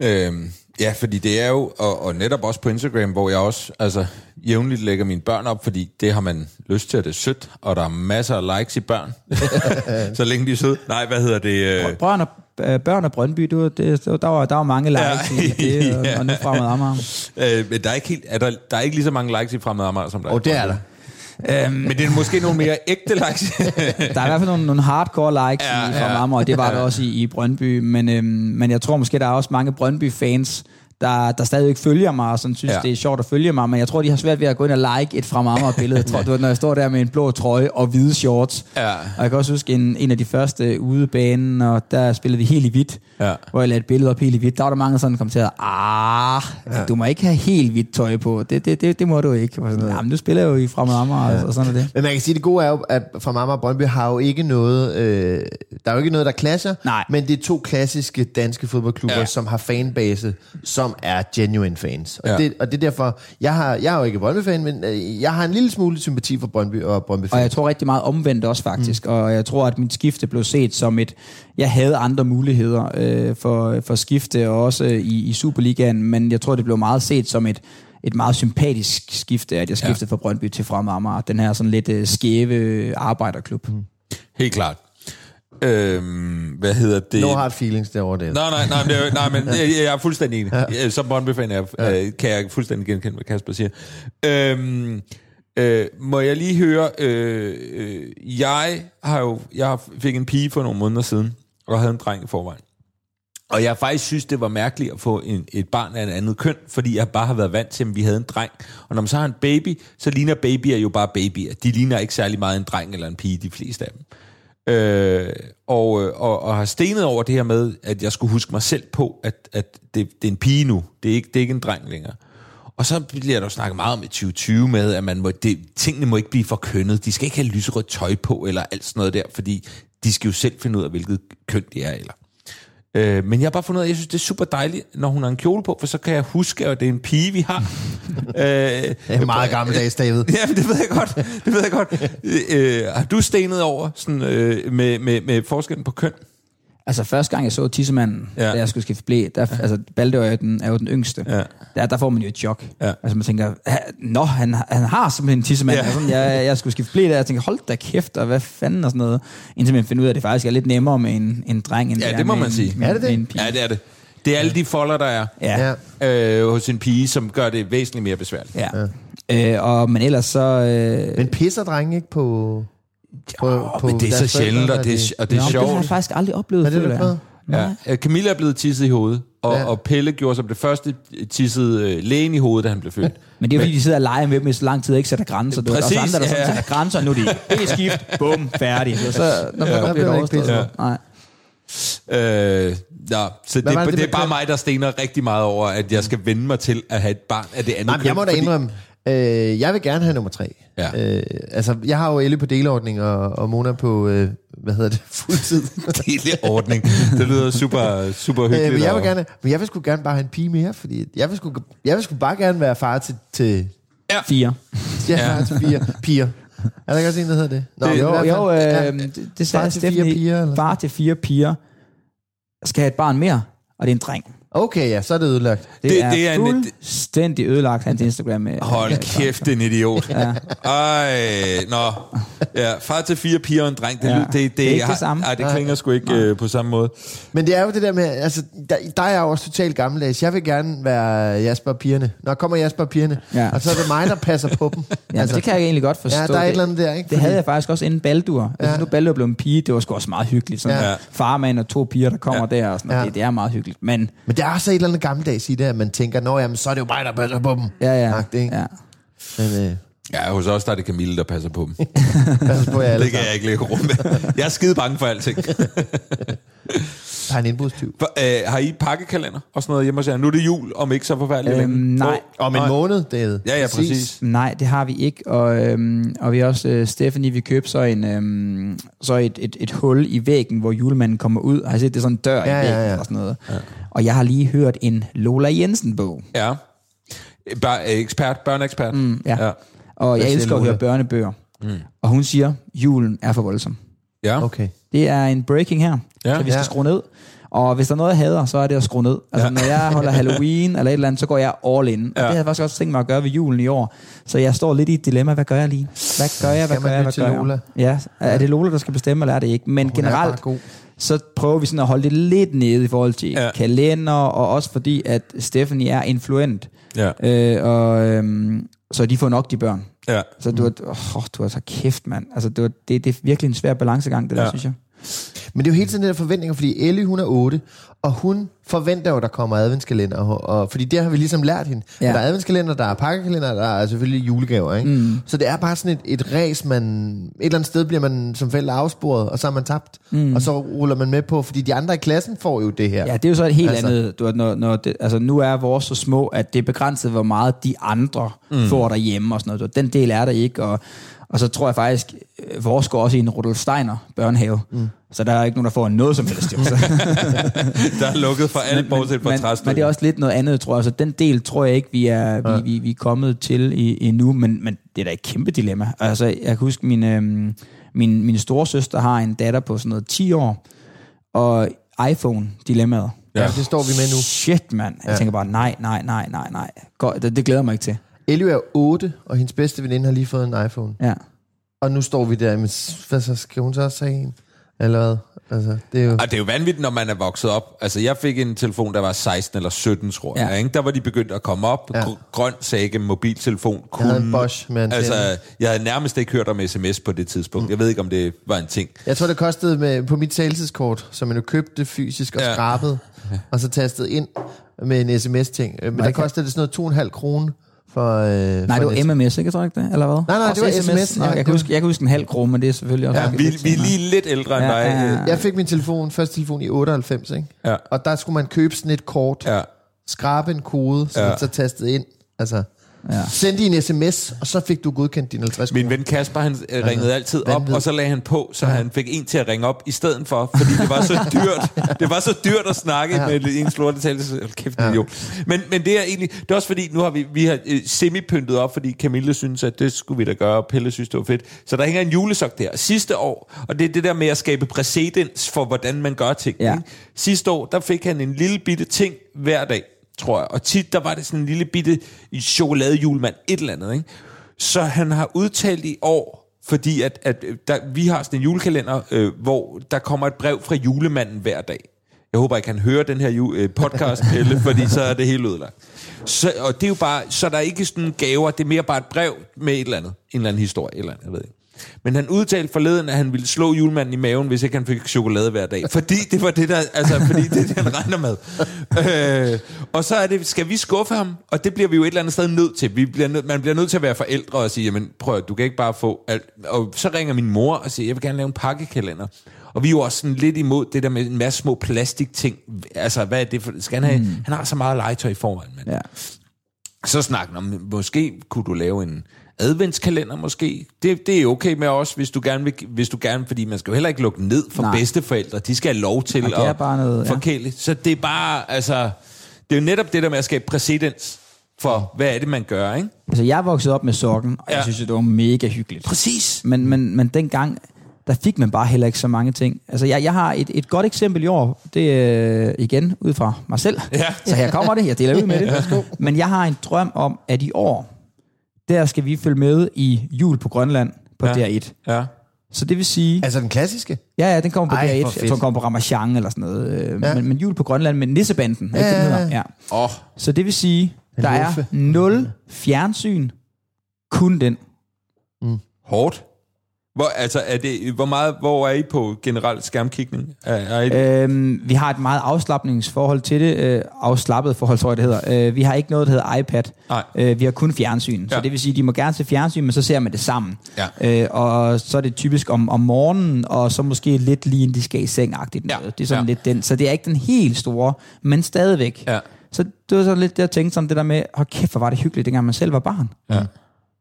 Øhm, ja, fordi det er jo, og, og netop også på Instagram, hvor jeg også altså, jævnligt lægger mine børn op, fordi det har man lyst til, at det er sødt, og der er masser af likes i børn, så længe de er søde. Nej, hvad hedder det? Øh, Børn og, øh, børn og Brøndby, du, det, der, var, der var mange likes ja, i det, og, ja. og nu fremad Amager. øh, men der er, ikke helt, er der, der er ikke lige så mange likes i Fremad Amager, som der Og det er der. Øhm, Men det er måske nogle mere ægte likes. Der er i hvert fald nogle, nogle hardcore likes Ja, i, fra ja. Marmor, og det var der også i, i Brøndby. Men, øhm, men jeg tror måske, der er også mange Brøndby-fans, der, der stadigvæk følger mig, og sådan synes, Ja. det er sjovt at følge mig, men jeg tror, de har svært ved at gå ind og like et fra Marmor-billede. Jeg tror, du når jeg står der med en blå trøje og hvide shorts. Ja. Og jeg kan også huske en, en af de første udebanen, og der spillede vi helt i hvidt, Ja. hvor jeg lagde et billede op helt i hvidt. Der var der mange, sådan kommenterede, ah, ja. du må ikke have helt hvidt tøj på. Det, det, det, det må du ikke. Og sådan, Jamen, du spiller jo i Fremad Amager, ja. og sådan er det. Men man kan sige, at det gode er jo, at fra Mamma og Brøndby har jo ikke noget, øh, der er jo ikke noget, der clasher, Nej. men det er to klassiske danske fodboldklubber, Ja. som har fanbase, som er genuine fans. Og, Ja. det, og det er derfor, jeg, har, jeg er jo ikke Brøndby-fan, men øh, jeg har en lille smule sympati for Brøndby og brøndby Og jeg tror rigtig meget omvendt også faktisk, mm. og jeg tror, at mit skifte blev set som et, jeg havde andre muligheder øh, for, for skifte, og også i, i Superligaen, men jeg tror, det blev meget set som et, et meget sympatisk skifte, at jeg skiftede ja. fra Brøndby til Fremad Amager, den her sådan lidt øh, skæve arbejderklub. Mm. Helt klart. Øhm, hvad hedder det? No hard feelings derovre, det. Nej, nej, nej, men, det er, nej, men jeg, jeg er fuldstændig enig. Ja. Som Brøndby-fan er, ja. kan jeg fuldstændig genkende, hvad Kasper siger. Øhm, øh, må jeg lige høre, øh, øh, jeg har jo, jeg fik en pige for nogle måneder siden, og havde en dreng i forvejen. Og jeg faktisk synes, det var mærkeligt at få en, et barn af en andet køn, fordi jeg bare har været vant til, at vi havde en dreng. Og når man så har en baby, så ligner babyer jo bare babyer. De ligner ikke særlig meget en dreng eller en pige, de fleste af dem. Øh, og, øh, og, og har stenet over det her med, at jeg skulle huske mig selv på, at, at det, det er en pige nu. Det er, ikke, det er ikke en dreng længere. Og så bliver der jo snakket meget om i 2020 med, at man må, det, tingene må ikke blive for kønnet. De skal ikke have lyserødt tøj på, eller alt sådan noget der, fordi de skal jo selv finde ud af, hvilket køn de er, eller Øh, men jeg har bare fundet ud af, at jeg synes, det er super dejligt, når hun har en kjole på, for så kan jeg huske, at det er en pige, vi har. øh, Det er meget gammeldags, David. Ja, men det ved jeg godt. Det ved jeg godt. Øh, har du stenet over sådan, øh, med, med, med forskellen på køn? Altså første gang jeg så tissemanden, Ja. da jeg skulle skifte blæ, der, ja. altså Balde er jo den, er jo den yngste. Ja. Der, der får man jo et chok. Ja. Altså man tænker, "Ha, nå, han, han har simpelthen en tissemand. Ja. Sådan, jeg, jeg skulle skifte blæ der, jeg tænker, hold da kæft, og hvad fanden og sådan noget. Indtil man finder ud af, at det faktisk er lidt nemmere med en, en dreng, end Ja, er det må man en, sige. Med, Er det det? En pige. Ja, det er det. Det er alle de folder, der er Ja. Ja. øh, hos en pige, som gør det væsentligt mere besværligt. ja. ja. Øh, og, men ellers så... Øh, Men pisser drenge ikke på... på, Åh, men det er så sjældent, og det er, og det er nå, det har sjovt. jeg faktisk aldrig oplevet, Er det, prøvet? Ja. Camilla er blevet tisset i hovedet, og, Ja. og Pelle gjorde som det første tisset øh, lægen i hovedet, da han blev født. Men det er jo fordi, de sidder og leger med dem i så lang tid, og ikke sætter grænser. Du. Præcis, og så andre, der ja. sådan sætter grænser, og nu er de helt skift, bum, færdig. Så, så når man Ja. ja. Bliver det ikke overstået. pisset. Nej. Øh, ja, så det, det, det, det det er bare køn? mig, der stener rigtig meget over, at jeg skal vende mig til at have et barn af det andet Nej, men jeg må da indrømme, øh, jeg vil gerne have nummer tre. Ja. Øh, altså, jeg har jo Elle på delordning, og, og Mona på, øh, hvad hedder det, fuldtid. Teleordning. Det lyder super, super øh, hyggeligt. men, jeg vil og- gerne, men jeg vil sgu gerne bare have en pige mere, fordi jeg vil sgu, jeg vil sgu bare gerne være far til, til, Fire. ja, far til fire piger. Er der ikke også en, der hedder det? Nå, Det- Jo, jo øh, ja. det, det sagde Far til fire Stephanie. piger, eller? Far til fire piger skal have et barn mere, og det er en dreng. Okay, ja, så er det ødelagt. Det, Det- er, det er en- fuldstændig ødelagt hans Instagram. Med, Hold kæft, en idiot. Ja. Ej, nå. Ja, far til fire piger og en dreng. Det, Ja. ja. det, det, Det er ikke det har- samme. Ej, det klinger sgu ikke øh, på samme måde. Men det er jo det der med, altså, der, der er jeg jo også totalt gammeldags. Jeg vil gerne være Jasper og pigerne. Når kommer Jasper og pigerne, Ja. og så er det mig, der passer på dem. Ja, altså, det kan jeg egentlig godt forstå. Ja, der er et det, eller andet der, ikke? Det havde jeg faktisk også inden Baldur. Altså, Ja. nu Baldur blev en pige, det var sgu også meget hyggeligt. Sådan Ja. Farmand og to piger, der kommer ja. der, og sådan, ja. det, det er meget hyggeligt. Men Men der er også et eller andet gammeldags i det, at man tænker, nå jamen, så er det jo mig, der passer på dem. ja, ja. Agtigt, ikke? ja. Men øh, Ja, hos os der er det Camille, der passer på dem. pas på jer alle Det kan jeg ikke lægge rum med. Jeg er skide bange for alting. Der er en indbrudstyv. For, øh, har I pakkekalender og sådan noget hjemme hos jer? Nu er det jul, om ikke så forfærdeligt Øhm, længe. nej. Om en måned, David. Ja, ja, præcis. Nej, det har vi ikke. Og, øhm, og vi har også, øh, Stephanie, vi købte så, en, øhm, så et, et, et hul i væggen, hvor julemanden kommer ud. Har I set, det er sådan en dør Ja, i væggen ja, ja. og sådan noget. Ja. Og jeg har lige hørt en Lola Jensen-bog. Ja. Bør, øh, ekspert, børneekspert. Mm, Ja. ja. Og jeg siger elsker at høre børnebøger. Mm. Og hun siger, julen er for voldsom. ja. Okay. Det er en breaking her, Ja. så vi skal Ja. skrue ned. Og hvis der er noget, jeg hader, så er det at skrue ned. Altså, ja. når jeg holder Halloween eller et eller andet, så går jeg all in. Og Ja. det har jeg faktisk også tænkt mig at gøre ved julen i år. Så jeg står lidt i et dilemma. Hvad gør jeg lige? Hvad gør jeg? Hvad gør jeg? Hvad gør jeg? Lola? Ja, er det Lola, der skal bestemme, eller er det ikke? Men er generelt, så prøver vi sådan at holde det lidt nede i forhold til Ja. ja. kalender, og også fordi, at Stephanie er influent. Ja. Øh, og, øhm, så de får nok de børn. Ja. Så du, har, oh, du har så kæft, mand. Altså, det, det, det er virkelig en svær balancegang, det der, Ja. synes jeg. Men det er jo hele tiden de der forventninger, fordi Ellie, hun er 8, og hun forventer jo, at der kommer adventskalender, og, og, fordi det har vi ligesom lært hende. Ja. Der er adventskalender, der er pakkekalender, der er selvfølgelig julegaver, ikke? Mm. Så det er bare sådan et, et ræs, man... Et eller andet sted bliver man som forældre afsporet, og så er man tabt. Mm. Og så ruller man med på, fordi de andre i klassen får jo det her. Ja, det er jo så et helt Altså. andet. Du, når, når det, altså, nu er vores så små, at det er begrænset, hvor meget de andre mm. får derhjemme og sådan noget. Den del er der ikke, og, og så tror jeg faktisk, øh, vores går også i en Rudolf Steiner børnehave. Mm. Så der er ikke nogen, der får noget som helst. Jo. Så, Der er lukket for alt, bortset fra men, træstød. men det er også lidt noget andet, tror jeg. Så den del tror jeg ikke, vi er, vi, vi, vi er kommet til i, endnu, men, men det er da et kæmpe dilemma. Altså, jeg kan huske, min, øhm, min, min storesøster har en datter på sådan noget 10 år, og iPhone-dilemmaet. Ja, det står vi med nu. Shit, mand. Jeg Ja. tænker bare, nej, nej, nej, nej, nej. Det, det glæder mig ikke til. Ellie er 8, og hendes bedste veninde har lige fået en iPhone. Ja. Og nu står vi der, men hvad så, skal hun så også have en? Eller hvad? Altså, det er jo... Og det er jo vanvittigt, når man er vokset op. Altså, jeg fik en telefon, der var 16 eller 17, tror jeg. Ja. Ikke? Der var de begyndt at komme op. Ja. Ja. Grøn Sage mobiltelefon. Jeg havde en Bosch med antenne. Altså, jeg havde nærmest ikke hørt om sms på det tidspunkt. Jeg ved ikke, om det var en ting. Jeg tror, det kostede med, på mit talelseskort, som man jo købte fysisk og Ja. skrabet, og så tastet ind med en sms-ting. Øh, Men der det kan- kostede det sådan noget 2,5 kroner for... Øh, Nej, for det var MMS, ikke? Tror jeg ikke det? Eller hvad? Nej, nej, Også det var SMS. Nå, Ja, jeg, kan huske, jeg kan huske en halv krone, men det er selvfølgelig også... Ja, vi, vi er lige lidt ældre end Ja, dig. ja, ja. øh, Jeg fik min telefon, første telefon i 98, ikke? Ja. Og der skulle man købe sådan et kort, Ja. skrabe en kode, så Ja. ja. så tastede ind. Altså, Ja. send din sms, og så fik du godkendt din 50 Min kroner. ven Kasper, han øh, ringede altid op, vanvid. og så lagde han på, så han fik en til at ringe op i stedet for, fordi det var så dyrt. Det var så dyrt at snakke ja. med en slortetale. Hold kæft, ja. idiot. Men, men det er egentlig, det er også fordi, nu har vi, vi har øh, semi-pyntet op, fordi Camille synes, at det skulle vi da gøre, og Pelle synes, det var fedt. Så der hænger en julesok der. Sidste år, og det er det der med at skabe præcedens for, hvordan man gør ting. Ja. Ikke? Sidste år, der fik han en lille bitte ting hver dag, tror jeg. Og tit, der var det sådan en lille bitte chokoladejulemand, et eller andet. Ikke? Så han har udtalt i år, fordi at, at øh, der, vi har sådan en julekalender, øh, hvor der kommer et brev fra julemanden hver dag. Jeg håber ikke, han hører den her ju- øh, podcast, Pelle, fordi så er det helt ødelagt. Så, og det er jo bare, så der er ikke sådan gaver, det er mere bare et brev med et eller andet, en eller anden historie, et eller andet, jeg ved ikke. Men han udtalte forleden, at han ville slå julemanden i maven, hvis ikke han fik chokolade hver dag. Fordi det var det, der, altså, fordi det, det han regner med. Øh, og så er det, skal vi skuffe ham? Og det bliver vi jo et eller andet sted nødt til. Vi bliver nødt, man bliver nødt til at være forældre og sige, jamen prøv du kan ikke bare få alt. Og så ringer min mor og siger, jeg vil gerne lave en pakkekalender. Og vi er jo også sådan lidt imod det der med en masse små plastikting. Altså, hvad er det for... Skal han, have, mm. han har så meget legetøj i forvejen, men Ja. så snakken om, måske kunne du lave en adventskalender måske. Det, det er okay med os, hvis du gerne vil, hvis du gerne, fordi man skal jo heller ikke lukke ned for Nej. Bedsteforældre. De skal have lov til at bare noget, ja. forkæle. Så det er bare, altså, det er jo netop det der med at skabe præcedens for, hvad er det, man gør, ikke? Altså, jeg vokset op med sokken, og. Ja. jeg synes, det var mega hyggeligt. Præcis. Men, men, men dengang, der fik man bare heller ikke så mange ting. Altså, jeg, jeg har et, et godt eksempel i år. Det er øh, igen ud fra mig selv. Ja. Så her kommer det. Jeg deler ud med det. Men jeg har en drøm om, at i år, der skal vi følge med i jul på Grønland på Ja. DR1. Ja. Så det vil sige... Altså den klassiske? Ja, ja, den kommer på Ej, DR1. hvor Jeg tror, den kommer på Ramachan eller sådan noget. Øh, Ja. Men, men jul på Grønland med Nissebanden. Ja, Ja, ja, ja. ja. Åh, Så det vil sige, der er nul fjernsyn, kun den. hårdt. Hvor, altså, er det, hvor, meget, hvor er I på generelt skærmkigning? Er, er I, Øhm, vi har et meget afslappningsforhold til det. Øh, afslappet forhold, tror jeg, det hedder. Øh, vi har ikke noget, der hedder iPad. Nej. Øh, vi har kun fjernsyn. Ja. Så Ja. det vil sige, de må gerne se fjernsyn, men så ser man det sammen. Ja. Øh, og så er det typisk om, om morgenen, og så måske lidt lige inden de skal i seng Ja. noget. Det er sådan Ja. lidt den. Så det er ikke den helt store, men stadigvæk. Ja. Så det var så lidt det, jeg tænkte sådan det der med, hold kæft, hvor var det hyggeligt, dengang man selv var barn. Ja.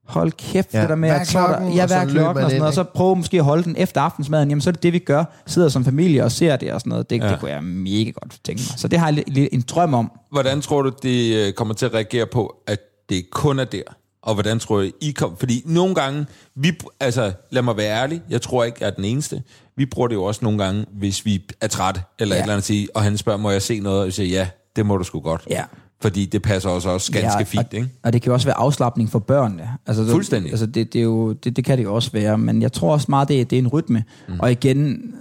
Hold kæft, Ja. det der med, at så er der- klokken? ja, Og hvad så klokken og sådan noget, og så prøve måske at holde den efter aftensmaden, jamen så er det det, vi gør. Sidder som familie og ser det og sådan noget. Det, ja. Ja. det kunne jeg mega godt tænke mig. Så det har jeg lidt- en drøm om. Hvordan tror du, det øh, kommer til at reagere på, at det kun er der? Og hvordan tror jeg, I kommer... Fordi nogle gange, vi, altså lad mig være ærlig, jeg tror ikke, jeg er den eneste. Vi bruger det jo også nogle gange, hvis vi er trætte, eller Ja. ja. et eller andet sige, og han spørger, må jeg se noget? Og jeg siger, ja, det må du sgu godt. Ja. Fordi det passer også, også ganske ja, fint, og, ikke? Og det kan jo også være afslappning for børnene. Altså, Fuldstændig. Altså, det, det, er jo, det, det kan det jo også være, men jeg tror også meget, det, det er en rytme. Mm. Og igen,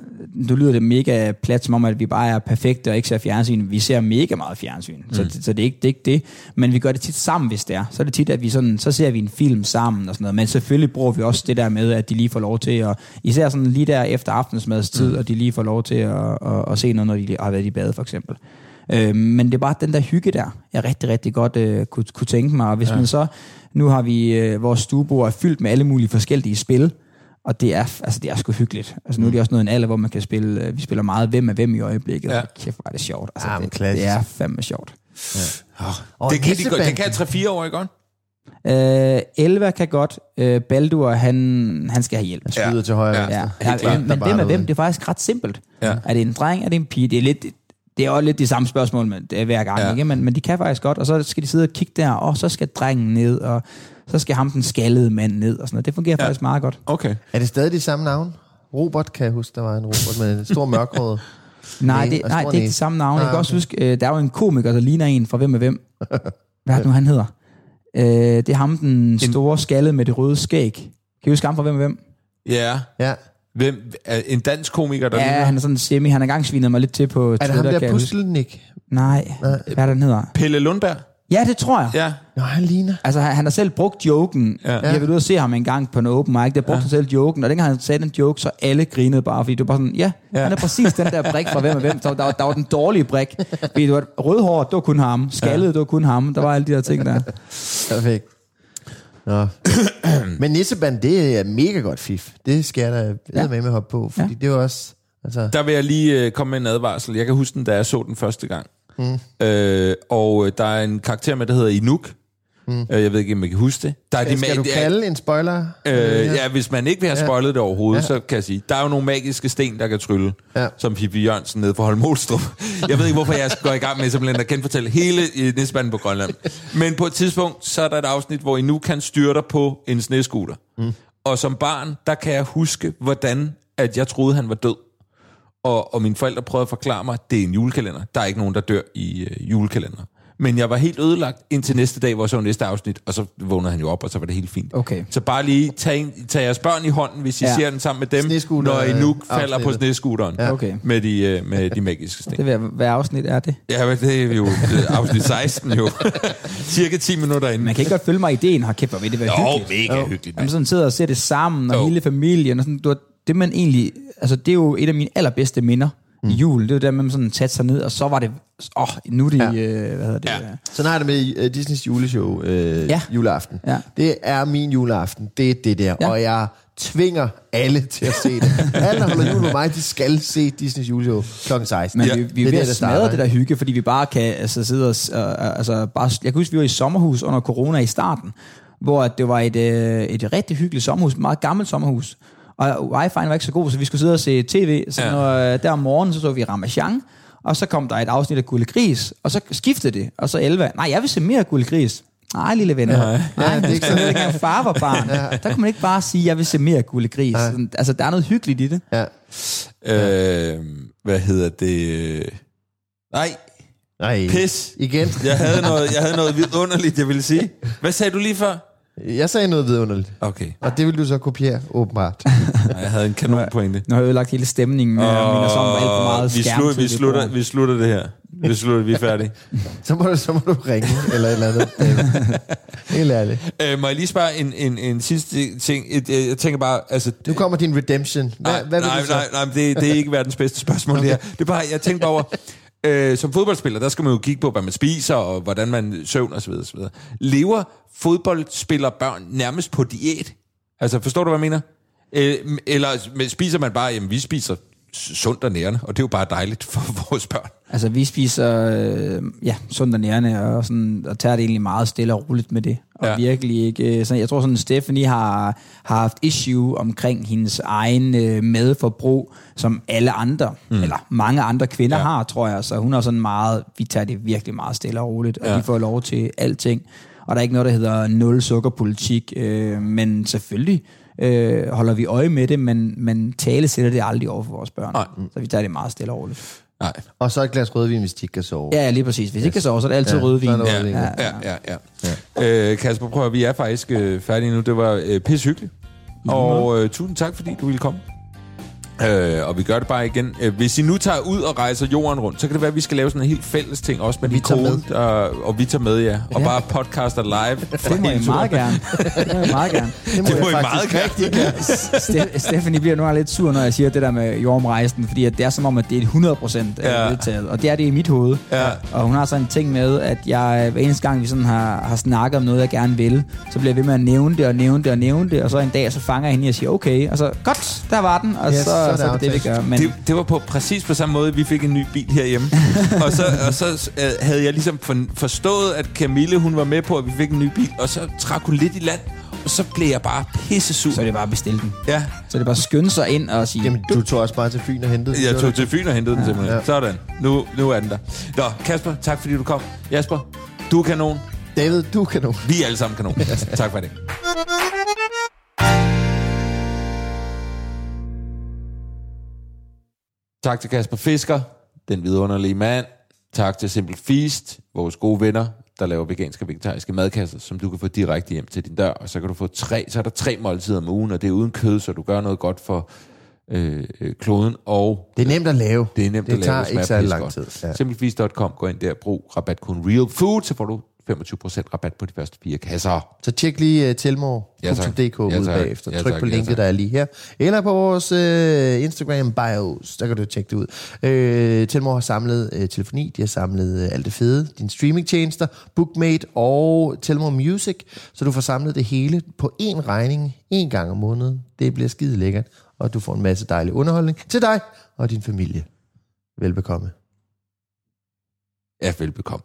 du lyder det mega plat, som om, at vi bare er perfekte og ikke ser fjernsyn. Vi ser mega meget fjernsyn, mm. så, så det, er ikke, det er ikke det. Men vi gør det tit sammen, hvis det er. Så er det tit, at vi sådan, så ser vi en film sammen og sådan noget. Men selvfølgelig bruger vi også det der med, at de lige får lov til at, især sådan lige der efter aftensmadstid, mm. og de lige får lov til at, at, at se noget, når de har været i bade, for eksempel. Øh, men det er bare den der hygge der, jeg rigtig, rigtig godt øh, kunne, kunne tænke mig. Og hvis ja. man så, nu har vi, øh, vores stuebord er fyldt med alle mulige forskellige spil, og det er, altså, det er sgu hyggeligt. Altså, nu er det også noget en alder, hvor man kan spille, øh, vi spiller meget hvem er hvem i øjeblikket. Ja. Ja. Kæft, hvor er det sjovt. Altså, men det, det, er fandme sjovt. Og det, kan de, godt- det kan 3-4 år, ikke godt? Øh, Elva kan godt. Øh, Baldur, han, han skal have hjælp. Skyder ja. til højre. Ja. Ja, ja, men hvem er hvem? Det er faktisk ret simpelt. Ja. Er det en dreng? Er det en pige? Det er lidt... Det er også lidt de samme spørgsmål med det er hver gang, ja. Ikke? Men, men de kan faktisk godt, og så skal de sidde og kigge der, og så skal drengen ned, og så skal ham den skaldede mand ned, og sådan noget. Det fungerer ja. Faktisk meget godt. Okay. Er det stadig de samme navn? Robert, kan jeg huske, der var en Robert med en stor mørkhåret. Nej, det, nej, det er ikke de samme navne. Jeg Ah, kan også okay. huske, øh, der er jo en komiker, der ligner en fra Hvem er Hvem. Hvad er det nu, han hedder? Øh, det er ham, den store skalle med det røde skæg. Kan I huske ham fra Hvem er Hvem? Ja. Ja. Hvem? En dansk komiker, der Ja, ligner? han er sådan semi. Han har engang svinet mig lidt til på Er Twitter. det ham kan der jeg huske. Pustelnik? Nej, hvad er den hedder? Pelle Lundberg? Ja, det tror jeg. Ja. Nå, han ligner. Altså, han, han har selv brugt joken. Ja. Ja. Jeg har været ude og se ham en gang på en open mic. Der brugte ja. han selv joken, og dengang han sagde den joke, så alle grinede bare, fordi det var bare sådan, ja, Ja. ja. han er præcis den der brik fra hvem og hvem. Der, der, var, der var den dårlige brik. Fordi det var rødhåret, det var kun ham. Skaldet, ja. det var kun ham. Der var alle de der ting der. Perfekt. Nå. Men Nisseband, det er mega godt fif. Det skal jeg da ja. med med hoppe på, fordi ja. det er jo også... Altså, Der vil jeg lige øh, komme med en advarsel. Jeg kan huske den, da jeg så den første gang. Mm. Øh, og øh, der er en karakter med, der hedder Inuk. Mm. Øh, jeg ved ikke, om I kan huske det. Der er de skal du kalde en spoiler? Øh, ja, hvis man ikke vil have spoilet det overhovedet, ja. så kan jeg sige, der er jo nogle magiske sten, der kan trylle, Ja. ja. som Pippi Jørgensen nede fra Holmolstrup. Jeg ved ikke, hvorfor jeg går i gang med simpelthen at genfortælle hele øh, næstbanden på Grønland. Men på et tidspunkt, så er der et afsnit, hvor I nu kan styre dig på en snescooter. Mm. Og som barn, der kan jeg huske, hvordan at jeg troede, han var død. Og, og mine forældre prøvede at forklare mig, at det er en julekalender. Der er ikke nogen, der dør i øh, julekalender. Men jeg var helt ødelagt indtil næste dag, hvor jeg så næste afsnit, og så vågnede han jo op, og så var det helt fint. Okay. Så bare lige tag, en, tag jeres børn i hånden, hvis I ja. Ser den sammen med dem, når I nu falder på afsnittet. snescooteren Ja. Okay. med, de, øh, med de magiske sten. Det vil, hvad afsnit er det? Ja, men det er jo øh, afsnit 16 jo. Cirka 10 minutter inden. Man kan ikke godt følge mig i ideen. Har kæft, hvor vil det være Jo, hyggeligt. mega Jo. hyggeligt, Man sådan sidder og ser det sammen, og Jo. hele familien. Og sådan, du, har- det man egentlig, altså det er jo et af mine allerbedste minder mm. i jul. Det er jo der, man sådan satte sig ned, og så var det, åh, oh, nu er det, Ja. øh, hvad hedder det? Ja. Sådan har jeg det med uh, Disneys juleshow, uh, ja. Juleaften. Ja. Det er min juleaften, det er det der. Ja. Og jeg tvinger alle til at se det. alle, der holder jul med mig, de skal se Disneys juleshow kl. 16. Men Ja. vi, vi er Det ved er at det, der smadre det der hygge, fordi vi bare kan altså, sidde og... Uh, altså, bare, jeg kan huske, vi var i sommerhus under corona i starten, hvor at det var et, uh, et rigtig hyggeligt sommerhus, et meget gammelt sommerhus. Og wifi'en var ikke så god, så vi skulle sidde og se tv. Så Ja. ja. når, der om morgenen, så så vi Ramachan, og så kom der et afsnit af Gulde Gris, og så skiftede det, og så 11. Nej, jeg vil se mere Gulde Gris. Nej, lille venner. Nej, Nej det er ikke sådan, at far var barn. ja. Der kunne man ikke bare sige, jeg vil se mere Gulde Gris. Sådan, Altså, der er noget hyggeligt i det. Ja. Øh, hvad hedder det? Nej, Nej. pis. Igen. Jeg havde noget, jeg havde noget vidunderligt, jeg ville sige. Hvad sagde du lige før? Jeg sagde noget vidunderligt. Okay, Og det vil du så kopiere, åbenbart. jeg havde en kanonpointe. Nu har jeg ødelagt hele stemningen med, at mine som alt for meget vi, slut, vi, slutter, vi slutter det her. Vi slutter, vi er færdige. Så må du, så må du ringe, eller et eller andet. Helt ærligt. Øh, må jeg lige spørge en, en, en sidste ting? Et, øh, Jeg tænker bare, altså... Nu kommer din redemption. Hvad, nej, hvad vil nej, du så? nej, nej, det, det er ikke verdens bedste spørgsmål, det her. Det er bare, jeg tænker bare over... Øh, som fodboldspiller, der skal man jo kigge på, hvad man spiser, og hvordan man søvner osv. osv. Lever fodboldspillerbørn nærmest på diæt? Altså, forstår du, hvad jeg mener? Øh, eller spiser man bare, jamen vi spiser sundt og nærende, og det er jo bare dejligt for vores børn. Altså, vi spiser øh, ja, sundt og nærende, og, sådan, og tager det egentlig meget stille og roligt med det. Og Ja. virkelig ikke... øh, Så jeg tror sådan, Stephanie har, har haft issue omkring hendes egen øh, medforbrug, som alle andre, mm. eller mange andre kvinder Ja. har, tror jeg. Så hun er sådan meget... Vi tager det virkelig meget stille og roligt, og Ja. vi får lov til alting. Og der er ikke noget, der hedder nul sukkerpolitik, øh, men selvfølgelig øh, holder vi øje med det, men, men tale sætter det aldrig over for vores børn. Nej. Så vi tager det meget stille og roligt. Nej. Og så et glas rødvin, hvis de ikke kan sove. Ja, lige præcis. Hvis yes. ikke kan sove, så er det altid Ja, rødvin. så er det Ja, rødvin, ja, Ja, ja, ja. ja. Øh, Kasper, prøv at, vi er faktisk øh, færdige nu. Det var øh, pisse hyggeligt. Og øh, tusind tak, fordi du ville komme. Øh, og vi gør det bare igen. Øh, hvis I nu tager ud og rejser jorden rundt, så kan det være, at vi skal lave sådan en helt fælles ting, også med Vi din tager kone, og, og vi tager med, ja. Og Ja. bare podcaster live. Det må I meget turen. gerne. Det må I meget gerne. Det Det må jeg I faktisk meget gerne. Ste- Stephanie bliver nu lidt sur, når jeg siger det der med jordomrejsen, fordi at det er som om, at det er et 100% Ja. ja. vedtaget, og det er det i mit hoved. Ja. Og hun har sådan en ting med, at jeg hver eneste gang, vi sådan har, har snakket om noget, jeg gerne vil, så bliver jeg ved med at nævne det og nævne det og nævne det, og så en dag, så fanger jeg hende og siger, okay, og så, godt, der var den, og yes, så, så er det så, er det det, vi gør. Men, Det, det var på præcis på samme måde, vi fik en ny bil herhjemme. og så, og så øh, havde jeg ligesom for, forstået, at Camille hun var med på, at vi fik en ny bil, og så trak hun lidt i land, og så blev jeg bare pisse sur. så er det bare at bestille den. Ja, Så er det bare at skynde sig ind og sige, Jamen, du tog også bare til Fyn og hentede den. jeg tog til Fyn og hentede den simpelthen. Ja. Sådan. Nu, nu er den der. Nå, Kasper, tak fordi du kom. Jasper, du er kanon. David, du kan nu. Vi er alle sammen kanon. tak for det. Tak til Kasper Fisker, den vidunderlige mand. Tak til Simple Feast, vores gode venner, der laver veganske og vegetariske madkasser, som du kan få direkte hjem til din dør. Og så kan du få tre, så er der tre måltider om ugen, og det er uden kød, så du gør noget godt for øh, øh, kloden, og Det er nemt at lave. det er nemt det at lave. tager og smager ikke særlig lang tid. Ja. Simplifeast.com, gå ind der, brug rabatkode Real Food, så får du 25% rabat på de første fire kasser. Så tjek lige uh, Ja, tak. ja, Ja, ud tak. bagefter. Ja, Tryk tak. på Ja, linket, tak. der er lige her. Eller på vores uh, Instagram bios, der kan du tjekke det ud. Uh, Telmor har samlet uh, telefoni, de har samlet uh, alt det fede, dine streamingtjenester, Bookmate og Telmor Music, så du får samlet det hele på én regning, én gang om måneden. Det bliver skide lækkert, og du får en masse dejlig underholdning til dig og din familie. Velbekomme. Ja, velbekomme.